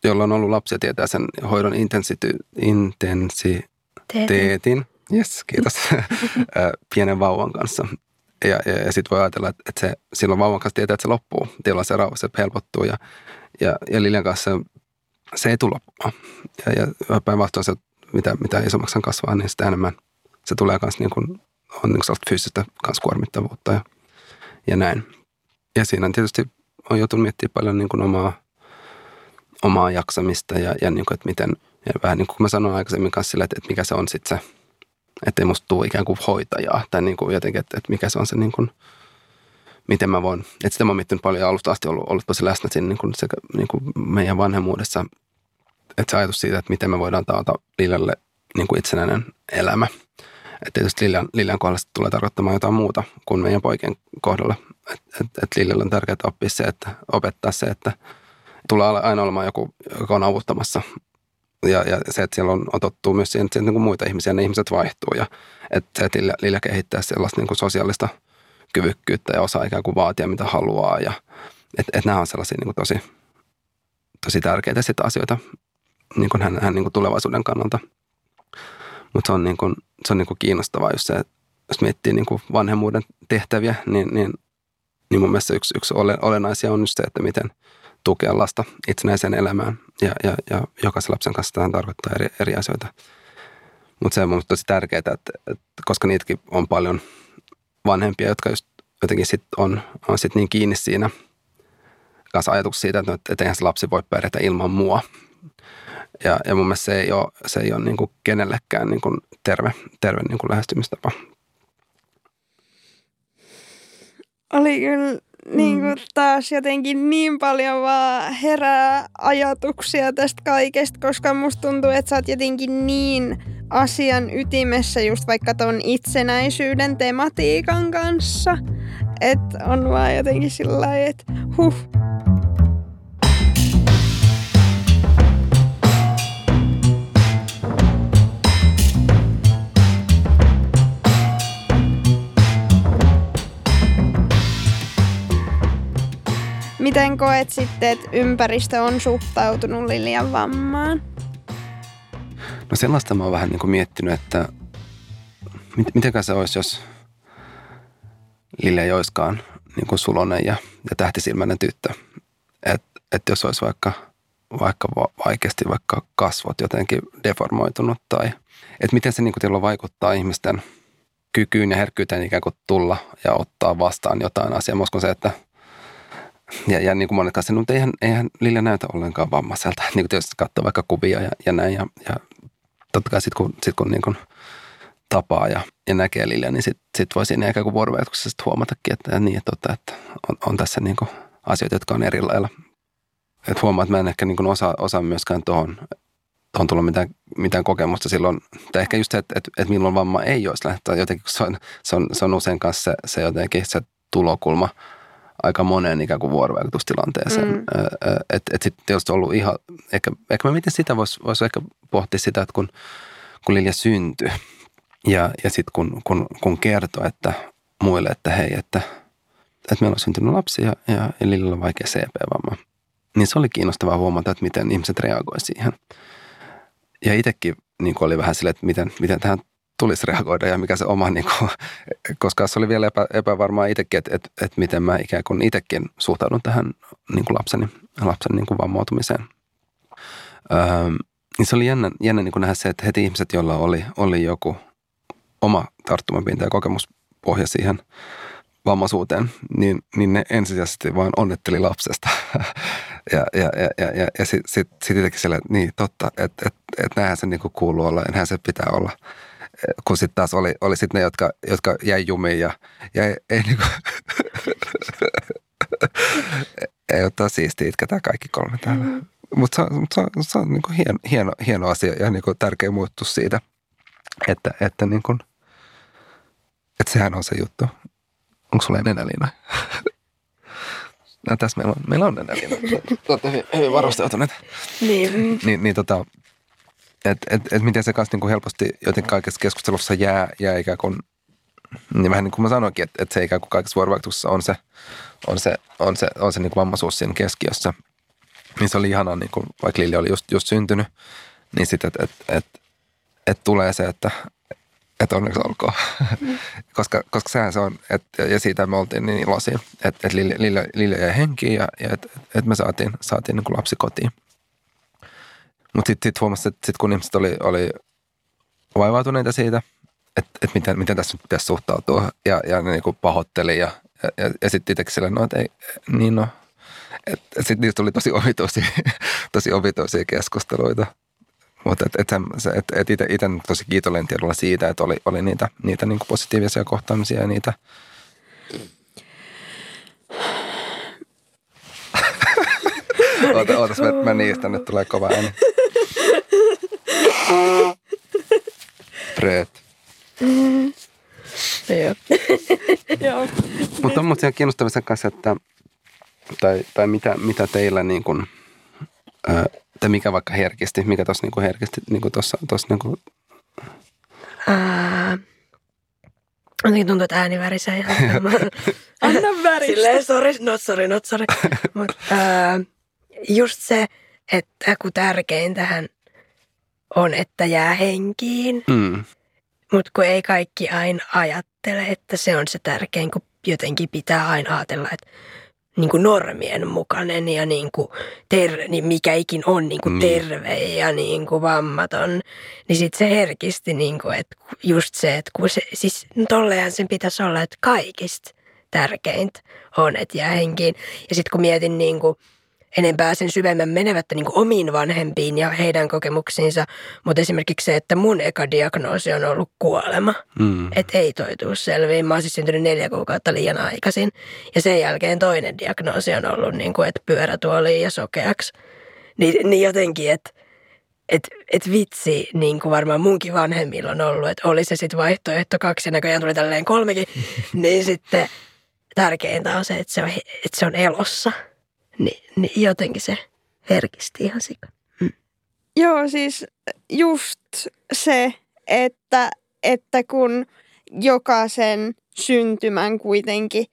joilla on ollut lapsia, tietää sen hoidon intensity, intensiteetin. Yes, kiitos. Pienen vauvan kanssa. Ja, ja, ja sitten voi ajatella, että, että se, silloin vauvan kanssa tietää, että se loppuu. Tila se rauha, se helpottuu. Ja, ja, ja Lilian kanssa se, ei tule loppumaan. Ja, ja päinvastoin se, mitä, mitä isommaksi kasvaa, niin sitä enemmän se tulee myös niin kuin, on niin kuin fyysistä kanssa kuormittavuutta ja, ja näin. Ja siinä tietysti on joutunut miettimään paljon niin kuin omaa, omaa jaksamista ja, ja niin kuin, että miten, ja vähän niin kuin mä sanoin aikaisemmin kanssa sillä, että, että mikä se on sitten se että ei musta tule ikään kuin hoitajaa tai niin kuin jotenkin, että, että mikä se on se niin kuin, miten mä voin. Että sitä mä oon miettinyt paljon alusta asti ollut, ollut tosi läsnä siinä niin kuin sekä niin kuin meidän vanhemmuudessa, että se ajatus siitä, että miten me voidaan taata Liljalle niin kuin itsenäinen elämä. Että tietysti Liljan, Liljan kohdalla tulee tarkoittamaan jotain muuta kuin meidän poikien kohdalla. Että et, et Liljalle on tärkeää oppia se, että opettaa se, että tulee aina olemaan joku, joka on avuttamassa. Ja, ja se, että siellä on otettu myös siihen, että niin muita ihmisiä, ne ihmiset vaihtuu. Ja että se, että Lilja, kehittää sellaista niin kuin sosiaalista kyvykkyyttä ja osaa ikään kuin vaatia, mitä haluaa. Ja, että et nämä on sellaisia niin kuin tosi, tosi tärkeitä sit asioita niin kuin hän, hän niin kuin tulevaisuuden kannalta. Mutta se on, niin kuin, se on niin kuin kiinnostavaa, jos, se, jos miettii niin kuin vanhemmuuden tehtäviä, niin, niin, niin mun mielestä yksi, yksi olennaisia on just se, että miten tukea lasta itsenäiseen elämään. Ja, ja, ja jokaisen lapsen kanssa tämä tarkoittaa eri, eri asioita. Mutta se on mun tosi tärkeää, että, että koska niitäkin on paljon vanhempia, jotka just jotenkin sit on, on sit niin kiinni siinä kanssa ajatuksessa siitä, että, että eihän se lapsi voi pärjätä ilman mua. Ja, ja mun mielestä se ei ole, se ei ole niin kuin kenellekään niin kuin terve, terve niin kuin lähestymistapa. Oli kyllä niin kuin taas jotenkin niin paljon vaan herää ajatuksia tästä kaikesta, koska musta tuntuu, että sä oot jotenkin niin asian ytimessä just vaikka ton itsenäisyyden tematiikan kanssa. Että on vaan jotenkin sillä että huh, Miten koet sitten, että ympäristö on suhtautunut Lilian vammaan? No sellaista mä oon vähän niin kuin miettinyt, että mit, mitenkä se olisi, jos Lilja ei olisikaan niin kuin sulonen ja, ja tähtisilmäinen tyttö. Että et jos olisi vaikka, vaikka vaikeasti vaikka kasvot jotenkin deformoitunut tai että miten se niin kuin vaikuttaa ihmisten kykyyn ja herkkyyteen ikään kuin tulla ja ottaa vastaan jotain asiaa. Mä uskon se, että – ja, ja niin kuin monet kanssa, mutta eihän, eihän Lilja näytä ollenkaan vammaiselta. Niin kuin tietysti katsoo vaikka kuvia ja, ja näin. Ja, ja totta kai sitten kun, sit kun niin kuin tapaa ja, ja näkee Lilja, niin sitten sit voi siinä ikään kuin vuorovaikutuksessa huomatakin, että, niin, että, totta, että on, on tässä niin kuin asioita, jotka on eri lailla. Että huomaa, että mä en ehkä niin kuin osaa, osaa myöskään tuohon tuohon tullut mitään, mitään kokemusta silloin. Tai ehkä just se, että, että, että milloin vamma ei olisi lähteä. Jotenkin se on, se on, se on usein kanssa se, se jotenkin se tulokulma – aika moneen ikään kuin vuorovaikutustilanteeseen. Mm. Että et sitten tietysti ollut ihan, ehkä, ehkä mä mietin sitä, voisi vois ehkä pohtia sitä, että kun, kun Lilja syntyi ja, ja sitten kun, kun, kun kertoi että muille, että hei, että, että meillä on syntynyt lapsi ja, ja, ja Liljalla on vaikea CP-vamma, niin se oli kiinnostavaa huomata, että miten ihmiset reagoivat siihen. Ja itsekin niin oli vähän silleen, että miten, miten tähän tulisi reagoida ja mikä se oma, niin kuin, koska se oli vielä epä, epävarmaa itsekin, että, että, että miten mä ikään kuin itsekin suhtaudun tähän niin kuin lapseni, lapsen niin kuin vammautumiseen. Öö, niin se oli jännä, jännä niin kuin nähdä se, että heti ihmiset, joilla oli, oli joku oma tarttumapinta ja kokemuspohja siihen vammaisuuteen, niin, niin ne ensisijaisesti vain onnetteli lapsesta. ja ja, ja, ja, ja, ja sitten sit, sit itsekin siellä, niin totta, että et, et näinhän se niin kuin kuuluu olla ja näinhän se pitää olla kun sitten taas oli, oli sit ne, jotka, jotka jäi jumiin ja, ja ei, ei niinku, ei ole tosi siistiä itketä kaikki kolme täällä. Mm. Mutta se on, mut se on, se on niinku hieno, hieno, hieno, asia ja niinku tärkeä muuttus siitä, että, että, niinku, että sehän on se juttu. Onko sulla nenäliina? No, tässä meillä on, meillä on nenäliina. Olette hyvin, hyvin varustautuneet. Niin. niin, niin tota, että et, et miten se kanssa niinku helposti jotenkin kaikessa keskustelussa jää, jää ikään kuin, niin vähän niin kuin mä sanoinkin, että, että se ikään kuin kaikessa vuorovaikutuksessa on se, on se, on se, on se niin kuin vammaisuus siinä keskiössä. Niin se oli ihanaa, niin kuin, vaikka Lili oli just, just syntynyt, niin sitten, että et, et, et tulee se, että että onneksi olkoon. Mm. koska, koska sehän se on, et, ja siitä me oltiin niin iloisia, että et Lille, jäi henkiin ja, ja että et me saatiin, saatiin niin kuin lapsi kotiin. Mutta sitten sit huomasi, että sit kun ihmiset oli, oli vaivautuneita siitä, että et miten, miten tässä pitäisi suhtautua ja, ja ne niinku pahoitteli ja, ja, ja sitten itsekin sille, no että ei, niin no. Sitten niistä tuli tosi omituisia, tosi omituisia keskusteluita. Mutta et, et, et, et itse, itse tosi kiitollinen tiedolla siitä, että oli, oli niitä, niitä niinku positiivisia kohtaamisia ja niitä Oota, ootas, mä, mä niistä, nyt tulee kova ääni. Bröt. Joo. Joo. Mutta on muuten kiinnostavaa sen kanssa, että tai, tai mitä, mitä teillä niin kuin, ää, tai mikä vaikka herkisti, mikä tuossa niin herkisti niin kuin tuossa, tuossa niin kuin, Ää, Jotenkin tuntuu, että ääni värisee ihan. Anna väristä. Silleen, sorry, not sorry, not sorry. Mut, ää, just se, että kun tärkeintähän on, että jää henkiin. mm, Mutta kun ei kaikki aina ajattele, että se on se tärkein, kun jotenkin pitää aina ajatella, että niin kuin normien mukainen ja niin kuin ter, niin mikä ikin on niin kuin Niin. terve ja niin kuin vammaton, niin sitten se herkisti, niin kuin, että just se, että kun se, siis tollehan sen pitäisi olla, että kaikista tärkeintä on, että jää henkiin. Ja sitten kun mietin niin kuin enempää sen syvemmän menevättä niin omiin vanhempiin ja heidän kokemuksiinsa, mutta esimerkiksi se, että mun eka diagnoosi on ollut kuolema. mm, Että ei toi tuu selviin. Mä oon siis syntynyt neljä kuukautta liian aikaisin. Ja sen jälkeen toinen diagnoosi on ollut, niin kuin, että pyörätuoliin ja sokeaksi. Niin, niin jotenkin, että et, et vitsi, niin kuin varmaan munkin vanhemmilla on ollut, että oli se sitten vaihtoehto kaksi ja näköjään tuli tälleen kolmekin, niin sitten tärkeintä on se, että se on, että se on elossa. Ni, niin jotenkin se herkisti ihan sika. Joo, siis just se, että, että kun jokaisen syntymän kuitenkin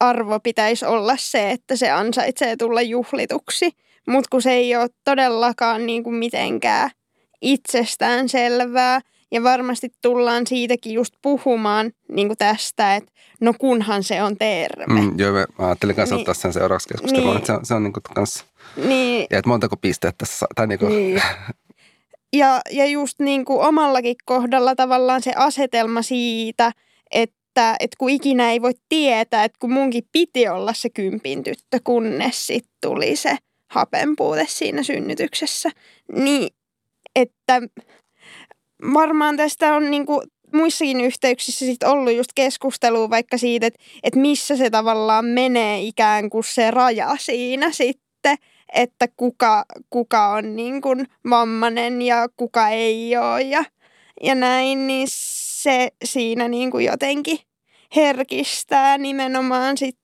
arvo pitäisi olla se, että se ansaitsee tulla juhlituksi, mutta kun se ei ole todellakaan niin kuin mitenkään itsestään selvää, ja varmasti tullaan siitäkin just puhumaan niin kuin tästä, että no kunhan se on terve. Mm. joo, mä ajattelin kanssa Niin. ottaa sen seuraavaksi keskusteluun, Niin. että se on, se on niin kuin kans, Niin, ja että montako pistettä tässä, tai niin kuin, Niin. Ja, ja just niin kuin omallakin kohdalla tavallaan se asetelma siitä, että, että kun ikinä ei voi tietää, että kun munkin piti olla se kympin tyttö, kunnes sitten tuli se hapenpuute siinä synnytyksessä, niin että varmaan tästä on niin kuin muissakin yhteyksissä sit ollut just keskustelua vaikka siitä, että, että missä se tavallaan menee ikään kuin se raja siinä sitten, että kuka, kuka on niin kuin vammainen ja kuka ei ole ja, ja näin, niin se siinä niin kuin jotenkin herkistää nimenomaan sit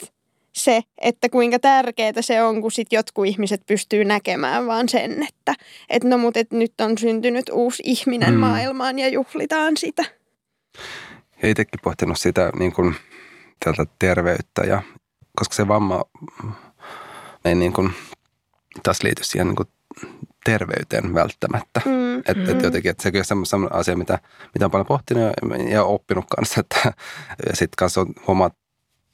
se, että kuinka tärkeää se on, kun sit jotkut ihmiset pystyy näkemään vaan sen, että et no mut et nyt on syntynyt uusi ihminen Mm. maailmaan ja juhlitaan sitä. ja itsekin pohtinut sitä niin kuin, tältä terveyttä, ja, koska se vamma ei niin kuin, taas liity siihen niin kuin, terveyteen välttämättä. Mm. Et, et Mm. jotenkin, että sekin on semmoinen asia, mitä, mitä on paljon pohtinut ja, ja oppinut kanssa, että ja sitten kanssa on huomaa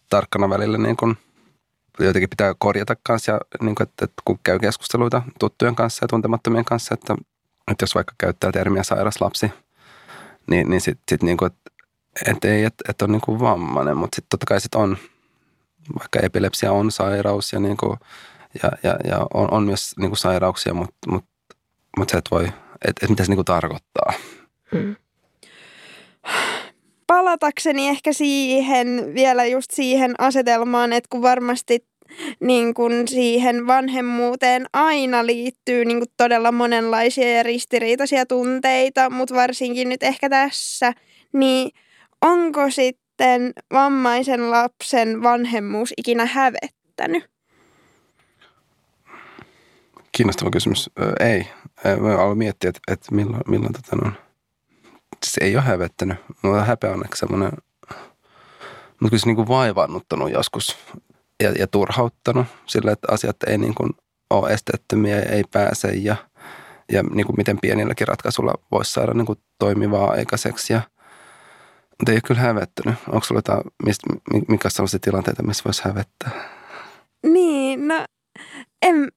tarkkana välillä niin kun, jotenkin pitää korjata kanssa, ja, niin kun, että, että kun käy keskusteluita tuttujen kanssa ja tuntemattomien kanssa, että, että jos vaikka käyttää termiä sairas lapsi, niin, niin sitten sit niin kuin, että, että ei, että, että on niin kuin vammainen, mutta sitten totta kai sit on, vaikka epilepsia on sairaus ja, niin kuin, ja, ja, ja on, on myös niin kuin sairauksia, mutta, mutta, mutta se, että voi, että, että mitä se niin kuin tarkoittaa. Mm. Palatakseni ehkä siihen, vielä just siihen asetelmaan, että kun varmasti niin kun siihen vanhemmuuteen aina liittyy niin kun todella monenlaisia ja ristiriitaisia tunteita, mutta varsinkin nyt ehkä tässä, niin onko sitten vammaisen lapsen vanhemmuus ikinä hävettänyt? Kiinnostava kysymys. Ei. Mä aloin miettiä, että, että milloin, milloin tota, no, se ei ole hävettänyt. On häpeä on semmoinen, mutta kyllä se niin kuin vaivannuttanut joskus ja, ja turhauttanut sillä, että asiat ei niin kuin ole esteettömiä ja ei pääse ja, ja niin kuin miten pienilläkin ratkaisulla voisi saada niin kuin toimivaa aikaiseksi. Ja, mutta ei ole kyllä hävettänyt. Onko sulla jotain, mistä, mi- mikä on sellaisia tilanteita, missä voisi hävettää? Niin, no en,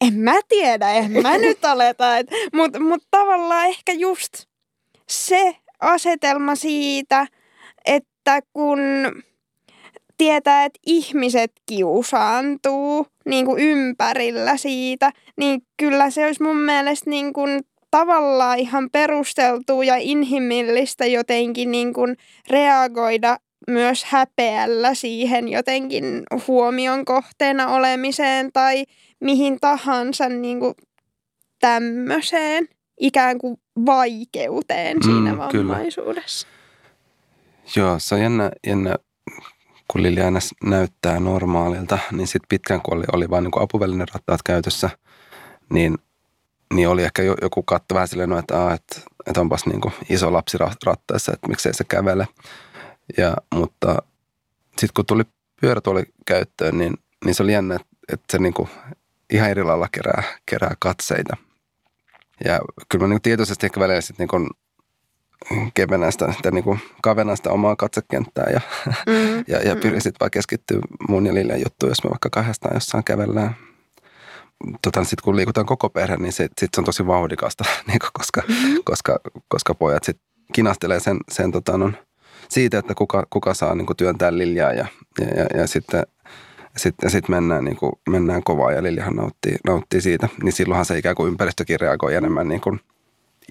en mä tiedä, en mä nyt oleta, mutta mut tavallaan ehkä just se asetelma siitä, että kun tietää, että ihmiset kiusaantuu niin kuin ympärillä siitä, niin kyllä se olisi mun mielestä niin kuin tavallaan ihan perusteltua ja inhimillistä jotenkin niin kuin reagoida myös häpeällä siihen jotenkin huomion kohteena olemiseen tai mihin tahansa niin kuin tämmöiseen ikään kuin vaikeuteen siinä Mm, kyllä. vammaisuudessa. Joo, se on jännä, jännä kun Lili aina näyttää normaalilta, niin sitten pitkään kun oli, oli vain niin apuvälinerattaat käytössä, niin, niin oli ehkä jo, joku katto vähän silleen, no, että, aa, että, että onpas niin kuin iso lapsi ra- rattaissa, että miksei se kävele. Ja, mutta sitten kun tuli pyörätuoli käyttöön, niin, niin se oli jännä, että, että se niin kuin ihan eri lailla kerää, kerää katseita. Ja kyllä mä niin tietoisesti ehkä välillä sitten niin kevenän sitä, sitä niin kavennan sitä omaa katsekenttää ja, Mm. ja, ja pyrin sitten vaan keskittyä mun ja Liljan juttuun, jos me vaikka kahdestaan jossain kävellään. Tota, sitten kun liikutaan koko perhe, niin sit, sit se on tosi vauhdikasta, niin kuin, koska, Mm-hmm. koska, koska pojat sitten kinastelee sen, sen tota, no, siitä, että kuka, kuka saa niin kuin työntää Liljaa ja, ja, ja, ja sitten sitten sit mennään, niin kuin, mennään kovaa ja Liljahan nauttii, nauttii siitä, niin silloinhan se ikään kuin ympäristökin reagoi enemmän niin kuin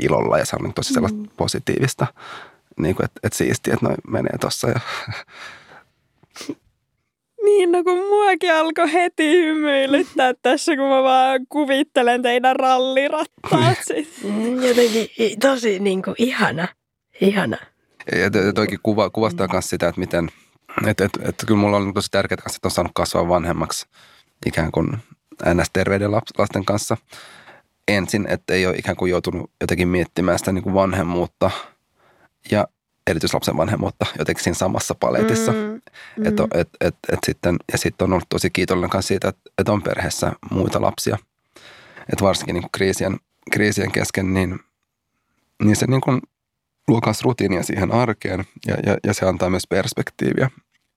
ilolla ja se on niin tosi sellaista Mm. positiivista, niin kuin, että, että siistiä, että noin menee tuossa ja Niin, no kun muakin alkoi heti hymyilyttää tässä, kun mä vaan kuvittelen teidän rallirattaat sit. Mm, Jotenkin tosi niin kuin ihana. Ihana. Ja to- toikin kuva, kuvastaa myös sitä, että miten, että et, et, kyllä mulla on tosi tärkeää, kanssa, että on saanut kasvaa vanhemmaksi ikään kuin NS-terveyden laps- lasten kanssa ensin, että ei ole ikään kuin joutunut jotenkin miettimään sitä niin kuin vanhemmuutta ja erityislapsen vanhemmuutta jotenkin siinä samassa paletissa. Mm, Mm. Et, et, et, et sitten, ja sitten on ollut tosi kiitollinen myös siitä, että, että on perheessä muita lapsia. Että varsinkin niin kuin kriisien, kriisien kesken, niin, niin se niin kuin luo myös rutiinia siihen arkeen ja, ja, ja se antaa myös perspektiiviä.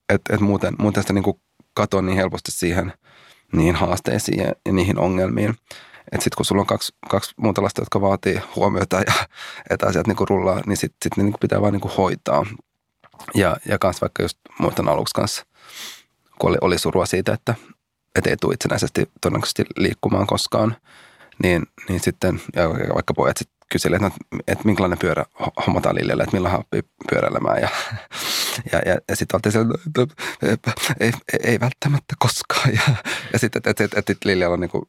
Että et muuten, muuten sitä niin katoa niin helposti siihen niihin haasteisiin ja, ja niihin ongelmiin. Että sitten kun sulla on kaksi, kaksi muuta lasta, jotka vaatii huomiota ja että asiat niin rullaa, niin sitten sit ne niin pitää vaan niin hoitaa. Ja, ja kans vaikka just muistan aluksi kanssa, kun oli, oli surua siitä, että et ei tule itsenäisesti todennäköisesti liikkumaan koskaan, niin, niin sitten, ja vaikka pojat sitten kyselivät, että, no, että minkälainen pyörä ho- hommataan Liljelle, että milloin hän oppii pyöräilemään. Ja, ja, ja, ja sitten oltiin siellä, että ei, ei, ei, välttämättä koskaan. Ja, ja sitten, että, että, että, että Liljalla on niin kuin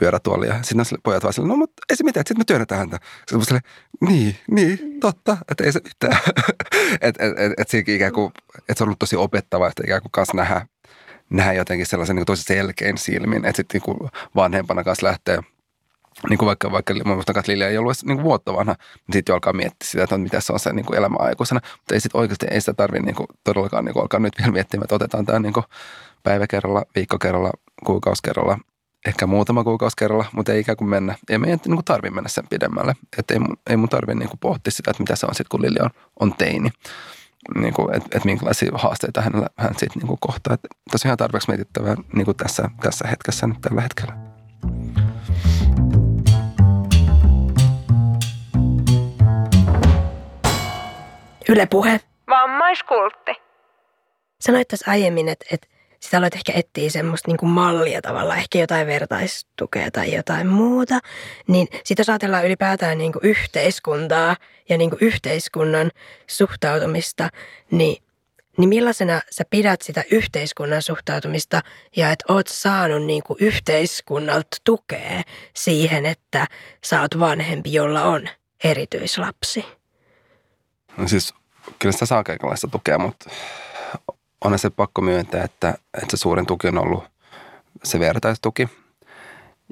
pyörätuoli ja sitten pojat vaan sille, no mutta ei se mitään, sitten me työnnetään häntä. Sitten mä silleen, niin, niin, totta, että ei se mitään. että et, et, et, ikään kuin, että se on ollut tosi opettava, että ikään kuin kanssa nähdä, nähdä jotenkin sellaisen niin tosi selkein silmin, että sitten niin vanhempana kanssa lähtee niin kuin vaikka, vaikka mä muistan, että Lilja ei ollut edes niin kuin vuotta vanha, niin sitten jo alkaa miettiä sitä, että mitä se on se niin kuin elämä aikuisena. Mutta ei sitten oikeasti, ei sitä tarvitse niin kuin, todellakaan niin kuin alkaa nyt vielä miettimään, että otetaan tämä niin päivä kerralla, viikko kerralla, kuukausi kerralla, ehkä muutama kuukausi kerralla, mutta ei ikään kuin mennä. Ei meidän niin kuin tarvitse mennä sen pidemmälle. Että ei, mun- ei mun tarvitse niin pohtia sitä, että mitä se on sitten, kun Lilja on, on teini. Niin että, että minkälaisia haasteita hänellä, hän sitten niin kuin kohtaa. Että tosiaan tarpeeksi mietittävää niin kuin tässä, tässä hetkessä nyt tällä hetkellä. Yle Puhe. Vammaiskultti. Sanoit tässä aiemmin, että, että sitä aloit ehkä etsiä semmoista niin kuin mallia tavallaan, ehkä jotain vertaistukea tai jotain muuta. Niin sitten jos ajatellaan ylipäätään niin kuin yhteiskuntaa ja niin kuin yhteiskunnan suhtautumista, niin, niin millaisena sä pidät sitä yhteiskunnan suhtautumista ja että oot saanut niin kuin yhteiskunnalta tukea siihen, että sä oot vanhempi, jolla on erityislapsi? No siis kyllä sitä saa kaikenlaista tukea, mutta on se pakko myöntää, että, että se suurin tuki on ollut se vertaistuki.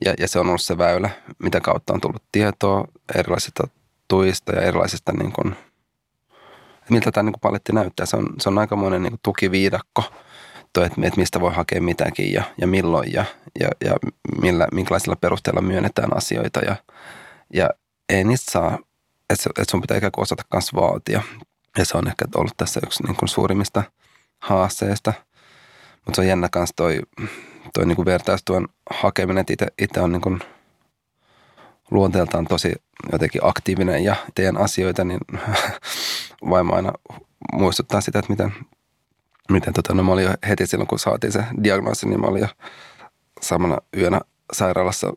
Ja, ja se on ollut se väylä, mitä kautta on tullut tietoa erilaisista tuista ja erilaisista, niin kuin, miltä tämä niin kuin paletti näyttää. Se on, se on aikamoinen niin kuin tukiviidakko, toi, että, että mistä voi hakea mitäkin ja, ja milloin ja, ja, ja millä, minkälaisilla perusteilla myönnetään asioita. Ja, ja ei niistä saa, että, että sun pitää ikään kuin osata myös vaatia. Ja se on ehkä ollut tässä yksi niin kuin suurimmista haasteista. Mutta se on jännä kanssa toi, toi niin kuin vertaistuen hakeminen, että itse on niin kuin luonteeltaan tosi jotenkin aktiivinen ja teen asioita, niin vaimo aina muistuttaa sitä, että miten, miten tota, no mä olin jo heti silloin, kun saatiin se diagnoosi, niin mä olin jo samana yönä sairaalassa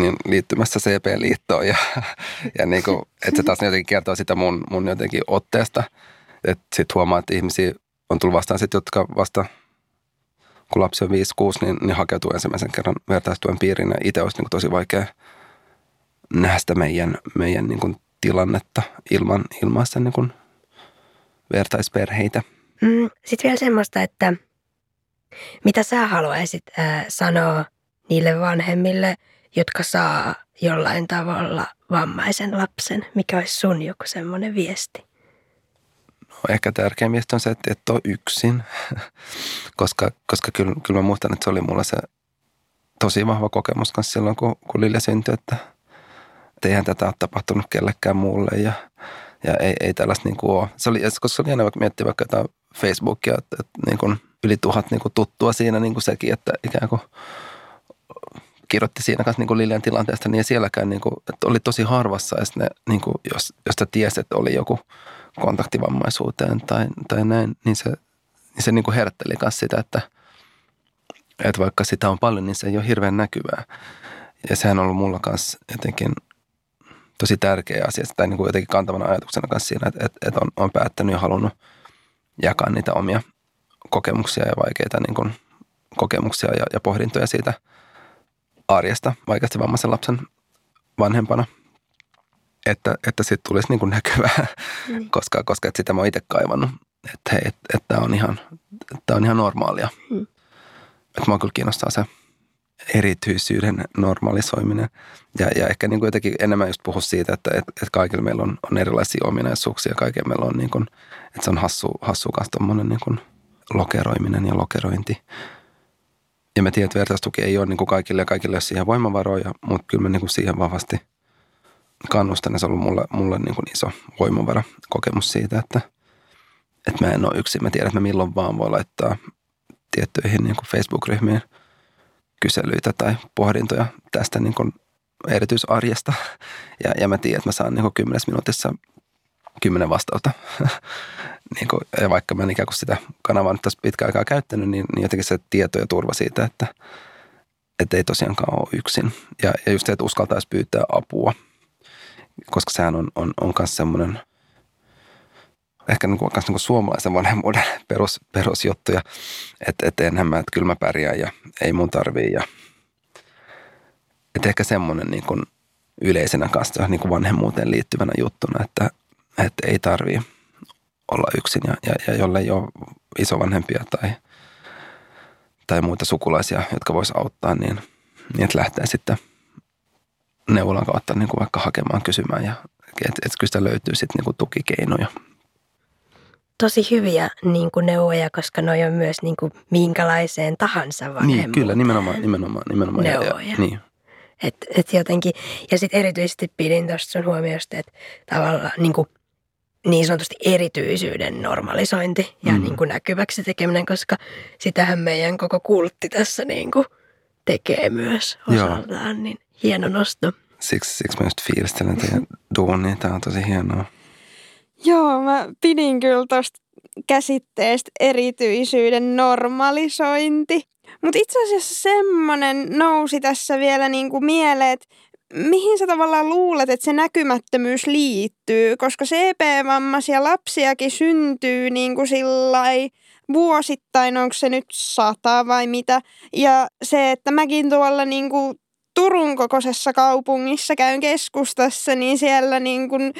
niin liittymässä CP-liittoon ja, ja niin kuin, että se taas jotenkin kertoo sitä mun, mun jotenkin otteesta, että sitten huomaa, että ihmisiä on tullut vastaan sit, jotka vasta kun lapsi on 5-6, niin, niin hakeutuu ensimmäisen kerran vertaistuen piiriin ja itse olisi niin kuin tosi vaikea nähdä sitä meidän, meidän niin kuin tilannetta ilman, ilman sitä niin kuin vertaisperheitä. Mm, Sitten vielä semmoista, että mitä sä haluaisit äh, sanoa niille vanhemmille, jotka saa jollain tavalla vammaisen lapsen? Mikä olisi sun joku semmoinen viesti? No, ehkä tärkein viesti on se, että et ole yksin, koska, koska kyllä, kyllä mä muistan, että se oli mulla se tosi vahva kokemus kanssa silloin, kun, kun Lille syntyi, että, että eihän tätä ole tapahtunut kellekään muulle ja, ja ei, ei tällaista niin kuin ole. Se oli, koska se oli jännä vaikka miettiä vaikka jotain Facebookia, että, että niin kuin yli tuhat niin kuin tuttua siinä niin kuin sekin, että ikään kuin kirjoitti siinä kanssa niin Lilian tilanteesta, niin sielläkään niin kuin, että oli tosi harvassa, ja ne, niin kuin, jos, jos sä tiesi, että oli joku kontaktivammaisuuteen tai, tai näin, niin se, niin se niin kuin herätteli myös sitä, että, että vaikka sitä on paljon, niin se ei ole hirveän näkyvää. Ja sehän on ollut mulla kanssa jotenkin tosi tärkeä asia, tai niin kuin jotenkin kantavana ajatuksena kanssa siinä, että, että, että on, on päättänyt ja halunnut jakaa niitä omia kokemuksia ja vaikeita niin kuin kokemuksia ja, ja pohdintoja siitä arjesta vaikeasti vammaisen lapsen vanhempana. Että, että siitä tulisi niin kuin näkyvää, mm. koska, koska että sitä mä oon itse kaivannut, että hei, että, että tämä on ihan, tämä on ihan normaalia. Mm. Että mua kyllä kiinnostaa se erityisyyden normalisoiminen. Ja, ja ehkä niin kuin jotenkin enemmän just puhua siitä, että, että, että kaikilla meillä on, on erilaisia ominaisuuksia. Kaikilla meillä on niin kuin, että se on hassu, hassu kanssa niin kuin lokeroiminen ja lokerointi. Ja mä tiedän, että vertaistuki ei ole niin kuin kaikille ja kaikille siihen voimavaroja, mutta kyllä mä niin kuin siihen vahvasti kannustan. Ja se on ollut mulle, mulle niin kuin iso voimavara kokemus siitä, että, että mä en ole yksin. Mä tiedän, että mä milloin vaan voi laittaa tiettyihin niin kuin Facebook-ryhmiin kyselyitä tai pohdintoja tästä niin kuin erityisarjesta. Ja, ja mä tiedän, että mä saan niin kuin kymmenessä minuutissa kymmenen vastausta. niin kuin, ja vaikka mä en ikään kuin sitä kanavaa nyt tässä pitkä aikaa käyttänyt, niin, niin jotenkin se tieto ja turva siitä, että, että ei tosiaankaan ole yksin. Ja, ja just se, että uskaltaisi pyytää apua, koska sehän on, on, on semmoinen ehkä niin kuin, niin kuin suomalaisen vanhemmuuden perus, perusjuttuja, että, että enhän mä, että kyllä mä pärjään ja ei mun tarvii. Ja, että ehkä semmoinen niin kuin yleisenä kanssa niin kuin vanhemmuuteen liittyvänä juttuna, että, että ei tarvii olla yksin ja, ja, ja jolle ei ole isovanhempia tai, tai muita sukulaisia, jotka vois auttaa, niin, niin että lähtee sitten neuvolan kautta niin kuin vaikka hakemaan, kysymään ja että et kyllä sitä löytyy sitten niin kuin tukikeinoja. Tosi hyviä niin kuin neuvoja, koska ne on myös niin kuin minkälaiseen tahansa vanhemmuuteen. Niin, kyllä, nimenomaan, nimenomaan, nimenomaan. Neuvoja. Ja, ja, niin. Et, et jotenkin, ja sitten erityisesti pidin tuosta sun huomiosta, että tavallaan niin kuin niin sanotusti erityisyyden normalisointi ja mm. niin kuin näkyväksi tekeminen, koska sitähän meidän koko kultti tässä niin kuin tekee myös osaltaan, Joo. niin hieno nosto. Siksi, siksi mä just fiilistelen teidän duunia, tämä on tosi hienoa. Joo, mä pidin kyllä tuosta käsitteestä erityisyyden normalisointi. Mutta itse asiassa semmoinen nousi tässä vielä niinku mieleen, että mihin sä tavallaan luulet, että se näkymättömyys liittyy? Koska CP-vammaisia lapsiakin syntyy niin kuin sillai vuosittain, onko se nyt sata vai mitä? Ja se, että mäkin tuolla niin kuin Turun kokoisessa kaupungissa käyn keskustassa, niin siellä niin kuin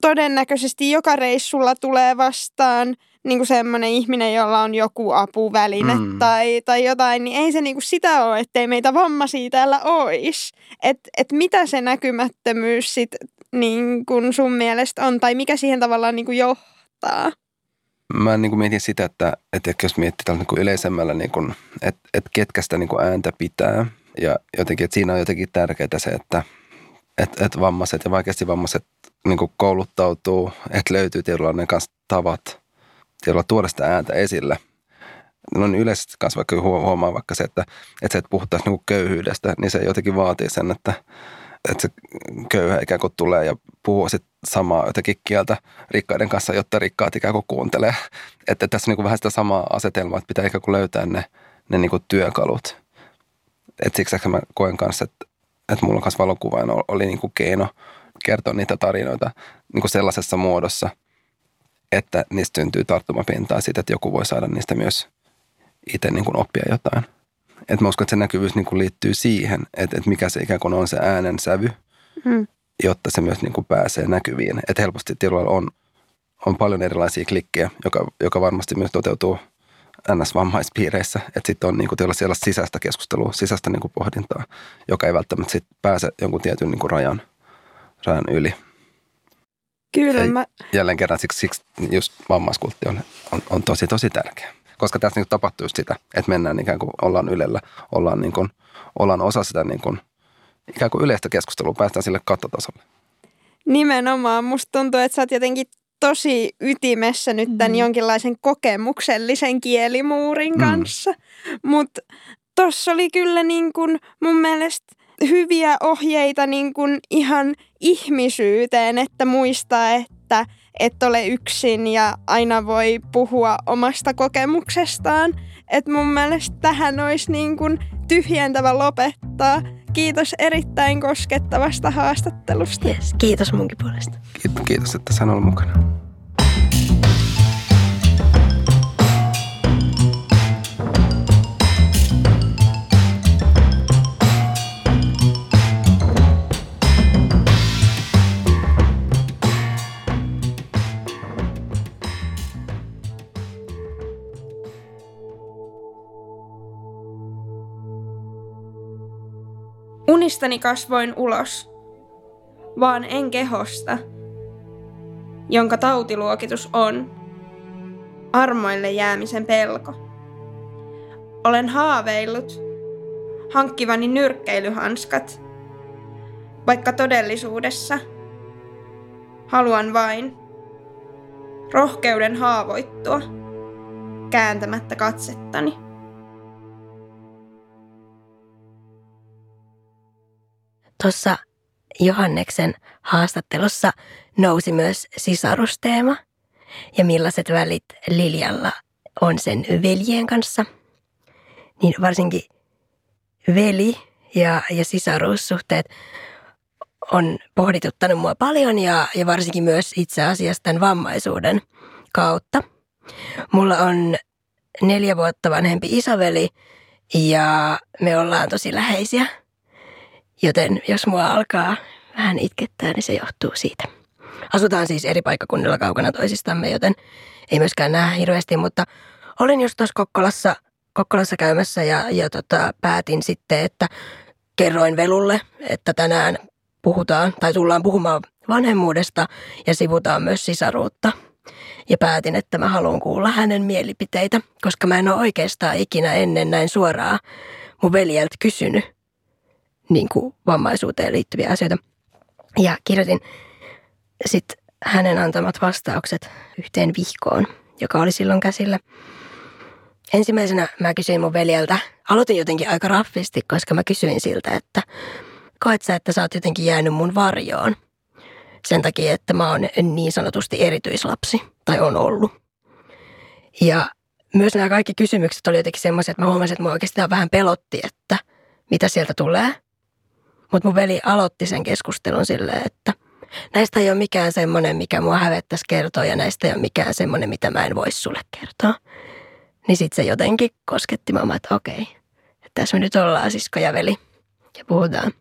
todennäköisesti joka reissulla tulee vastaan – niin kuin semmoinen ihminen, jolla on joku apuväline mm. tai, tai jotain, niin ei se niin kuin sitä ole, ettei meitä vammaisia täällä olisi. Että et mitä se näkymättömyys sit niin kuin sun mielestä on tai mikä siihen tavallaan niin kuin johtaa? Mä niin kuin mietin sitä, että, että jos miettii tällä niin kuin yleisemmällä, niin kuin, että, että ketkä sitä niin kuin ääntä pitää ja jotenkin, että siinä on jotenkin tärkeää se, että, että, että vammaiset ja vaikeasti vammaiset niin kuin kouluttautuu, että löytyy tietynlainen kanssa tavat – jolla tuoda sitä ääntä esille. No niin yleisesti kanssa vaikka huomaa vaikka se, että, että se, että puhuttaisiin niin köyhyydestä, niin se jotenkin vaatii sen, että, että se köyhä ikään kuin tulee ja puhuu sit samaa jotenkin kieltä rikkaiden kanssa, jotta rikkaat ikään kuin kuuntelee. Että tässä on niin vähän sitä samaa asetelmaa, että pitää ikään kuin löytää ne, ne niin kuin työkalut. Et siksi mä koen kanssa, että, että mulla kanssa valokuvaina oli niin kuin keino kertoa niitä tarinoita niin kuin sellaisessa muodossa – että niistä syntyy tarttumapintaa siitä, että joku voi saada niistä myös itse niin kuin oppia jotain. Et mä uskon, että se näkyvyys niin kuin liittyy siihen, että, että mikä se ikään kuin on se äänen sävy Mm. jotta se myös niin kuin pääsee näkyviin. Että helposti tilalla on, on paljon erilaisia klikkejä, joka, joka varmasti myös toteutuu NS-vammaispiireissä. Että sitten on niin kuin siellä sisäistä keskustelua, sisäistä niin kuin pohdintaa, joka ei välttämättä sit pääse jonkun tietyn niin kuin rajan, rajan yli. Kyllä mä, Jälleen kerran siksi, siksi just vammaiskultti on, on, on tosi, tosi tärkeä. Koska tässä niin tapahtuu just sitä, että mennään ikään kuin ollaan ylellä, ollaan, niin kuin, ollaan osa sitä niin kuin, ikään kuin yleistä keskustelua, päästään sille kattotasolle. nimenomaan musta tuntuu, että sä oot jotenkin tosi ytimessä nyt tämän Mm. jonkinlaisen kokemuksellisen kielimuurin Mm. kanssa. Mutta tossa oli kyllä niin kun mun mielestä hyviä ohjeita niin kun ihan ihmisyyteen, että muistaa, että et ole yksin ja aina voi puhua omasta kokemuksestaan. Et mun mielestä tähän olisi niin kun tyhjentävä lopettaa. Kiitos erittäin koskettavasta haastattelusta. Yes, kiitos munkin puolesta. Kiitos, kiitos että sain olla mukana. Unistani kasvoin ulos, vaan en kehosta, jonka tautiluokitus on armoille jäämisen pelko. Olen haaveillut hankkivani nyrkkeilyhanskat, vaikka todellisuudessa haluan vain rohkeuden haavoittua kääntämättä katsettani. Tuossa Johanneksen haastattelussa nousi myös sisarusteema ja millaiset välit Liljalla on sen veljen kanssa. Niin varsinkin veli ja, ja sisaruussuhteet on pohdituttanut mua paljon ja, ja varsinkin myös itse asiassa tämän vammaisuuden kautta. Mulla on neljä vuotta vanhempi isoveli ja me ollaan tosi läheisiä. Joten jos mua alkaa vähän itkettää, niin se johtuu siitä. Asutaan siis eri paikkakunnilla kaukana toisistamme, joten ei myöskään näe hirveästi, mutta olin just tuossa Kokkolassa, Kokkolassa käymässä ja, ja tota, päätin sitten, että kerroin Velulle, että tänään puhutaan tai tullaan puhumaan vanhemmuudesta ja sivutaan myös sisaruutta. Ja päätin, että mä haluan kuulla hänen mielipiteitä, koska mä en ole oikeastaan ikinä ennen näin suoraan mun veljeltä kysynyt niin kuin vammaisuuteen liittyviä asioita. Ja kirjoitin sitten hänen antamat vastaukset yhteen vihkoon, joka oli silloin käsillä. Ensimmäisenä mä kysyin mun veljeltä, aloitin jotenkin aika raffisti, koska mä kysyin siltä, että koet sä, että sä oot jotenkin jäänyt mun varjoon sen takia, että mä oon niin sanotusti erityislapsi, tai on ollut. Ja myös nämä kaikki kysymykset oli jotenkin semmoisia, että mä huomasin, että mua oikeastaan vähän pelotti, että mitä sieltä tulee. Mutta mun veli aloitti sen keskustelun silleen, että näistä ei ole mikään semmoinen, mikä mua hävettäisi kertoa ja näistä ei ole mikään semmoinen, mitä mä en voisi sulle kertoa. Niin sitten se jotenkin kosketti mamma, että okei, että tässä me nyt ollaan sisko ja veli ja puhutaan.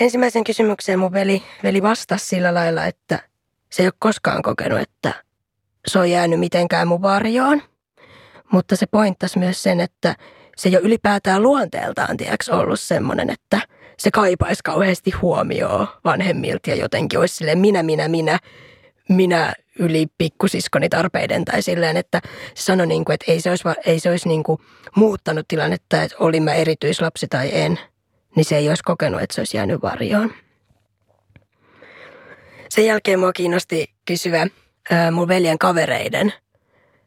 Ensimmäisen kysymykseen mun veli, veli vastasi sillä lailla, että se ei ole koskaan kokenut, että se on jäänyt mitenkään mun varjoon. Mutta se pointtasi myös sen, että se ole ylipäätään luonteeltaan tiedäks, ollut semmoinen, että se kaipaisi kauheasti huomioon vanhemmilta ja jotenkin olisi silleen minä, minä, minä, minä yli pikkusiskoni tarpeiden tai silleen, että se sanoi, niin kuin, että ei se olisi, ei se olisi niin kuin muuttanut tilannetta, että olin mä erityislapsi tai en, niin se ei olisi kokenut, että se olisi jäänyt varjoon. Sen jälkeen mua kiinnosti kysyä ää, mun veljen kavereiden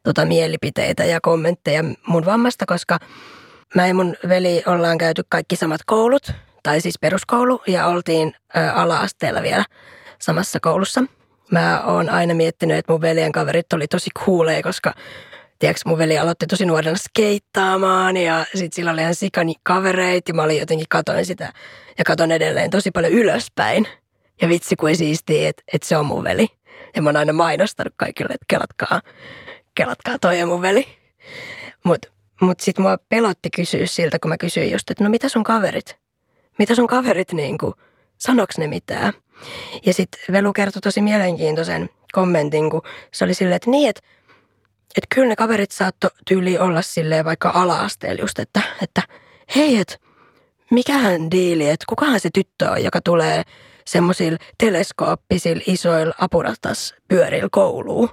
tota, mielipiteitä ja kommentteja mun vammasta, koska mä ja mun veli ollaan käyty kaikki samat koulut, tai siis peruskoulu, ja oltiin ala-asteella vielä samassa koulussa. Mä oon aina miettinyt, että mun veljen kaverit oli tosi kuuleja, koska tiedätkö, mun veli aloitti tosi nuorena skeittaamaan ja sit sillä oli ihan sikani kavereit ja mä olin jotenkin katoin sitä ja katon edelleen tosi paljon ylöspäin. Ja vitsi kuin siistiä, että, että se on mun veli. Ja mä oon aina mainostanut kaikille, että kelatkaa, kelatkaa toi on mun veli. Mut, mut sit mua pelotti kysyä siltä, kun mä kysyin just, että no mitä sun kaverit? Mitä sun kaverit niinku sanoks ne mitään. Ja sitten Velu kertoi tosi mielenkiintoisen kommentin, kun se oli silleen, että niin, että, että kyllä ne kaverit saatto tyyli olla silleen vaikka ala-asteella just, että, että hei, että mikähän diili, että kukahan se tyttö on, joka tulee semmoisilla teleskooppisilla isoilla apuratas pyörillä kouluun.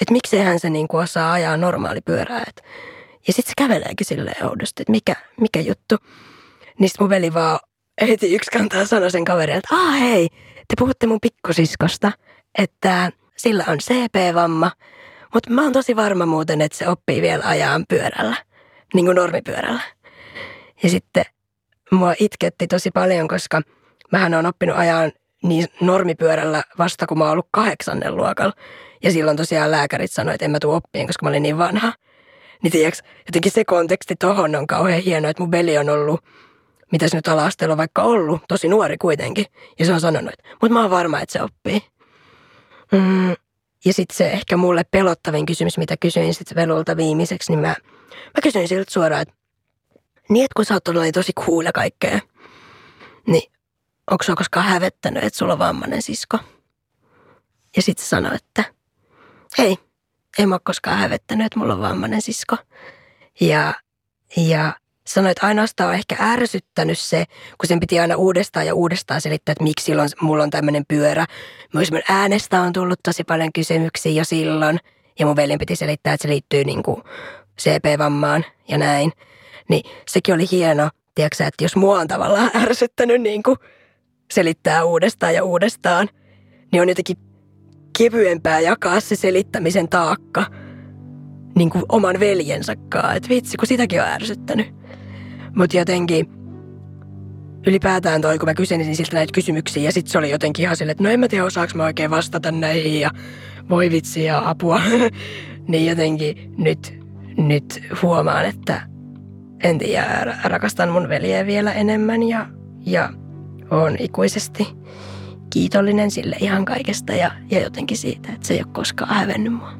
Että mikseihän se niinku osaa ajaa normaali pyörää. Et. Ja sitten se käveleekin silleen oudosti, että mikä, mikä juttu. Niin mun veli vaan heti yksi kantaa sanoi sen kaverille, että ah hei, te puhutte mun pikkusiskosta, että sillä on CP-vamma, mutta mä oon tosi varma muuten, että se oppii vielä ajaa pyörällä, niin kuin normipyörällä. Ja sitten mua itketti tosi paljon, koska mähän on oppinut ajaa niin normipyörällä vasta kun mä oon ollut kahdeksannen luokalla. Ja silloin tosiaan lääkärit sanoivat, että en mä tuu oppiin, koska mä olin niin vanha. Niin tiiäks, jotenkin se konteksti tohon on kauhean hieno, että mun veli on ollut, mitä se nyt ala vaikka ollut, tosi nuori kuitenkin. Ja se on sanonut, että mutta mä oon varma, että se oppii. Mm, ja sitten se ehkä mulle pelottavin kysymys, mitä kysyin sitten Velulta viimeiseksi, niin mä, mä kysyin siltä suoraan, että niin, että kun sä oot todella tosi cool kaikkea, niin onko sua koskaan hävettänyt, että sulla on vammainen sisko? Ja sitten sanoi, että hei, ei mä ole koskaan hävettänyt, että mulla on vammainen sisko. Ja, ja sanoi, että ainoastaan on ehkä ärsyttänyt se, kun sen piti aina uudestaan ja uudestaan selittää, että miksi silloin mulla on tämmöinen pyörä. Myös mun äänestä on tullut tosi paljon kysymyksiä jo silloin. Ja mun veljen piti selittää, että se liittyy niin kuin CP-vammaan ja näin. Niin sekin oli hieno, tiedätkö että jos mua on tavallaan ärsyttänyt niin kuin selittää uudestaan ja uudestaan, niin on jotenkin kevyempää jakaa se selittämisen taakka niin kuin oman veljensä. Että vitsi, kun sitäkin on ärsyttänyt. Mutta jotenkin ylipäätään toi, kun mä kyselin siltä näitä kysymyksiä ja sitten se oli jotenkin ihan silleen, että no en mä tiedä osaako mä oikein vastata näihin ja voi vitsi ja apua. niin jotenkin nyt, nyt huomaan, että en tiedä, rakastan mun veljeä vielä enemmän ja, ja oon ikuisesti kiitollinen sille ihan kaikesta ja, ja jotenkin siitä, että se ei ole koskaan hävennyt mua.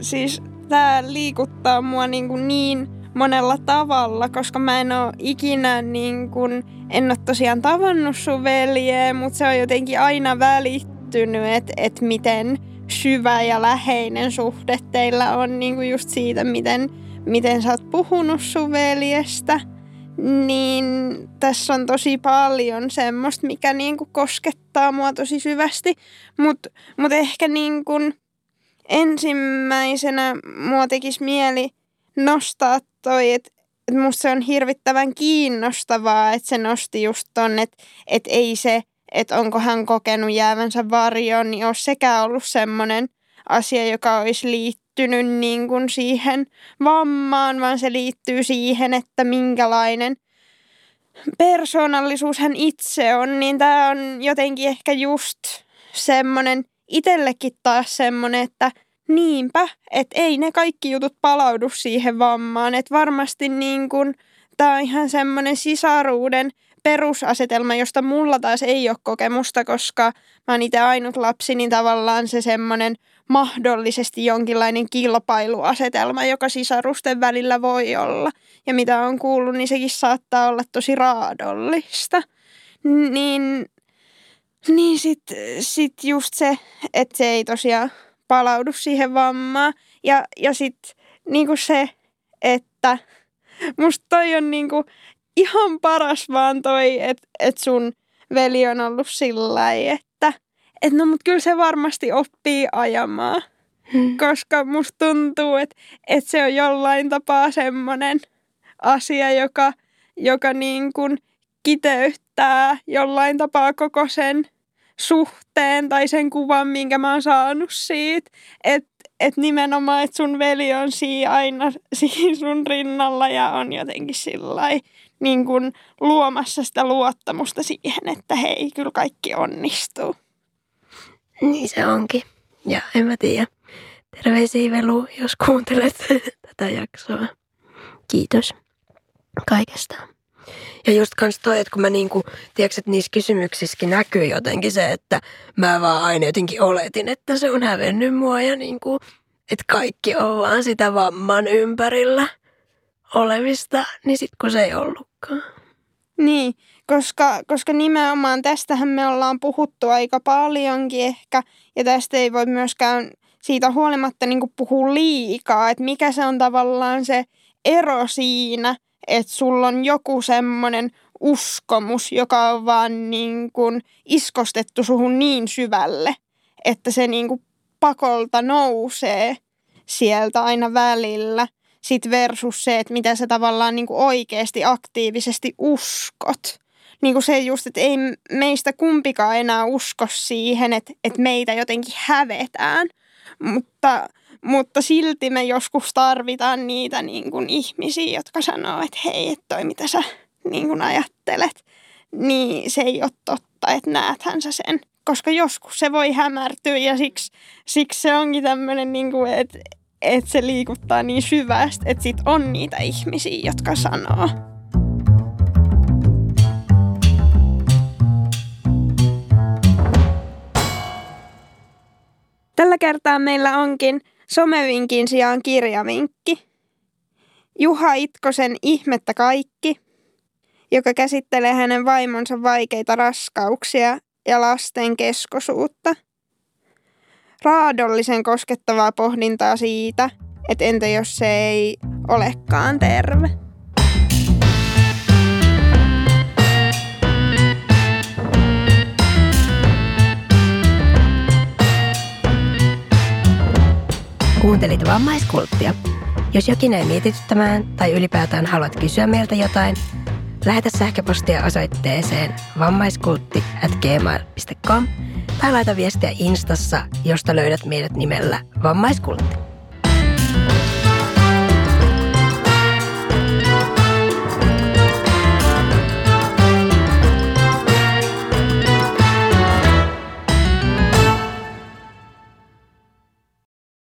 Siis tämä liikuttaa mua niin, kuin niin monella tavalla, koska mä en ole ikinä niin kuin, en ole tosiaan tavannut sun veljeä, mutta se on jotenkin aina välittynyt, että, että miten syvä ja läheinen suhde teillä on niin kuin just siitä, miten, miten sä oot puhunut sun veljestä – niin tässä on tosi paljon semmoista, mikä niinku koskettaa mua tosi syvästi. Mutta mut ehkä niinku ensimmäisenä mua tekisi mieli nostaa toi, että et musta se on hirvittävän kiinnostavaa, että se nosti just ton, että et ei se, että onko hän kokenut jäävänsä varjoon, niin ole sekään ollut semmoinen asia, joka olisi liittynyt niin kuin siihen vammaan, vaan se liittyy siihen, että minkälainen persoonallisuus hän itse on, niin tämä on jotenkin ehkä just semmoinen itsellekin taas semmoinen, että niinpä, että ei ne kaikki jutut palaudu siihen vammaan, että varmasti niin kuin, tämä on ihan semmoinen sisaruuden perusasetelma, josta mulla taas ei ole kokemusta, koska mä oon itse ainut lapsi, niin tavallaan se semmoinen mahdollisesti jonkinlainen kilpailuasetelma, joka sisarusten välillä voi olla. Ja mitä on kuullut, niin sekin saattaa olla tosi raadollista. Niin, niin sitten sit just se, että se ei tosiaan palaudu siihen vammaan. Ja, ja sitten niinku se, että musta toi on niinku ihan paras vaan toi, että et sun veli on ollut sillä että et no mut kyllä se varmasti oppii ajamaan. Hmm. Koska musta tuntuu, että et se on jollain tapaa semmoinen asia, joka, joka niin kuin kiteyttää jollain tapaa koko sen suhteen tai sen kuvan, minkä mä oon saanut siitä. Että et nimenomaan, että sun veli on siinä aina siinä sun rinnalla ja on jotenkin sillä niin kuin luomassa sitä luottamusta siihen, että hei, kyllä kaikki onnistuu. Niin se onkin. Ja en mä tiedä. Terveisiä Velu, jos kuuntelet tätä jaksoa. Kiitos kaikesta. Ja just kans toi, että kun mä niinku, tiedätkö, että niissä kysymyksissäkin näkyy jotenkin se, että mä vaan aina jotenkin oletin, että se on hävennyt mua ja niinku, että kaikki on vaan sitä vamman ympärillä olevista, niin sit kun se ei ollutkaan. Niin, koska, koska nimenomaan tästähän me ollaan puhuttu aika paljonkin ehkä, ja tästä ei voi myöskään siitä huolimatta niin puhua liikaa, että mikä se on tavallaan se ero siinä, että sulla on joku semmoinen uskomus, joka on vaan niin kuin iskostettu suhun niin syvälle, että se niin kuin pakolta nousee sieltä aina välillä. Sitten versus se, että mitä sä tavallaan niin kuin oikeasti aktiivisesti uskot. Niin kuin se just, että ei meistä kumpikaan enää usko siihen, että, että meitä jotenkin hävetään. Mutta, mutta silti me joskus tarvitaan niitä niin kuin ihmisiä, jotka sanoo, että hei, että toi mitä sä niin kuin ajattelet, niin se ei ole totta, että näethän sä sen. Koska joskus se voi hämärtyä ja siksi, siksi se onkin tämmöinen, niin että, että se liikuttaa niin syvästi, että sit on niitä ihmisiä, jotka sanoo. Tällä kertaa meillä onkin somevinkin sijaan kirjavinkki. Juha Itkosen Ihmettä kaikki joka käsittelee hänen vaimonsa vaikeita raskauksia ja lasten keskosuutta. Raadollisen koskettavaa pohdintaa siitä, että entä jos se ei olekaan terve. Kuuntelit vammaiskulttia. Jos jokin ei mietityttämään tai ylipäätään haluat kysyä meiltä jotain, Lähetä sähköpostia osoitteeseen vammaiskultti at gmail.com tai laita viestiä Instassa, josta löydät meidät nimellä Vammaiskultti.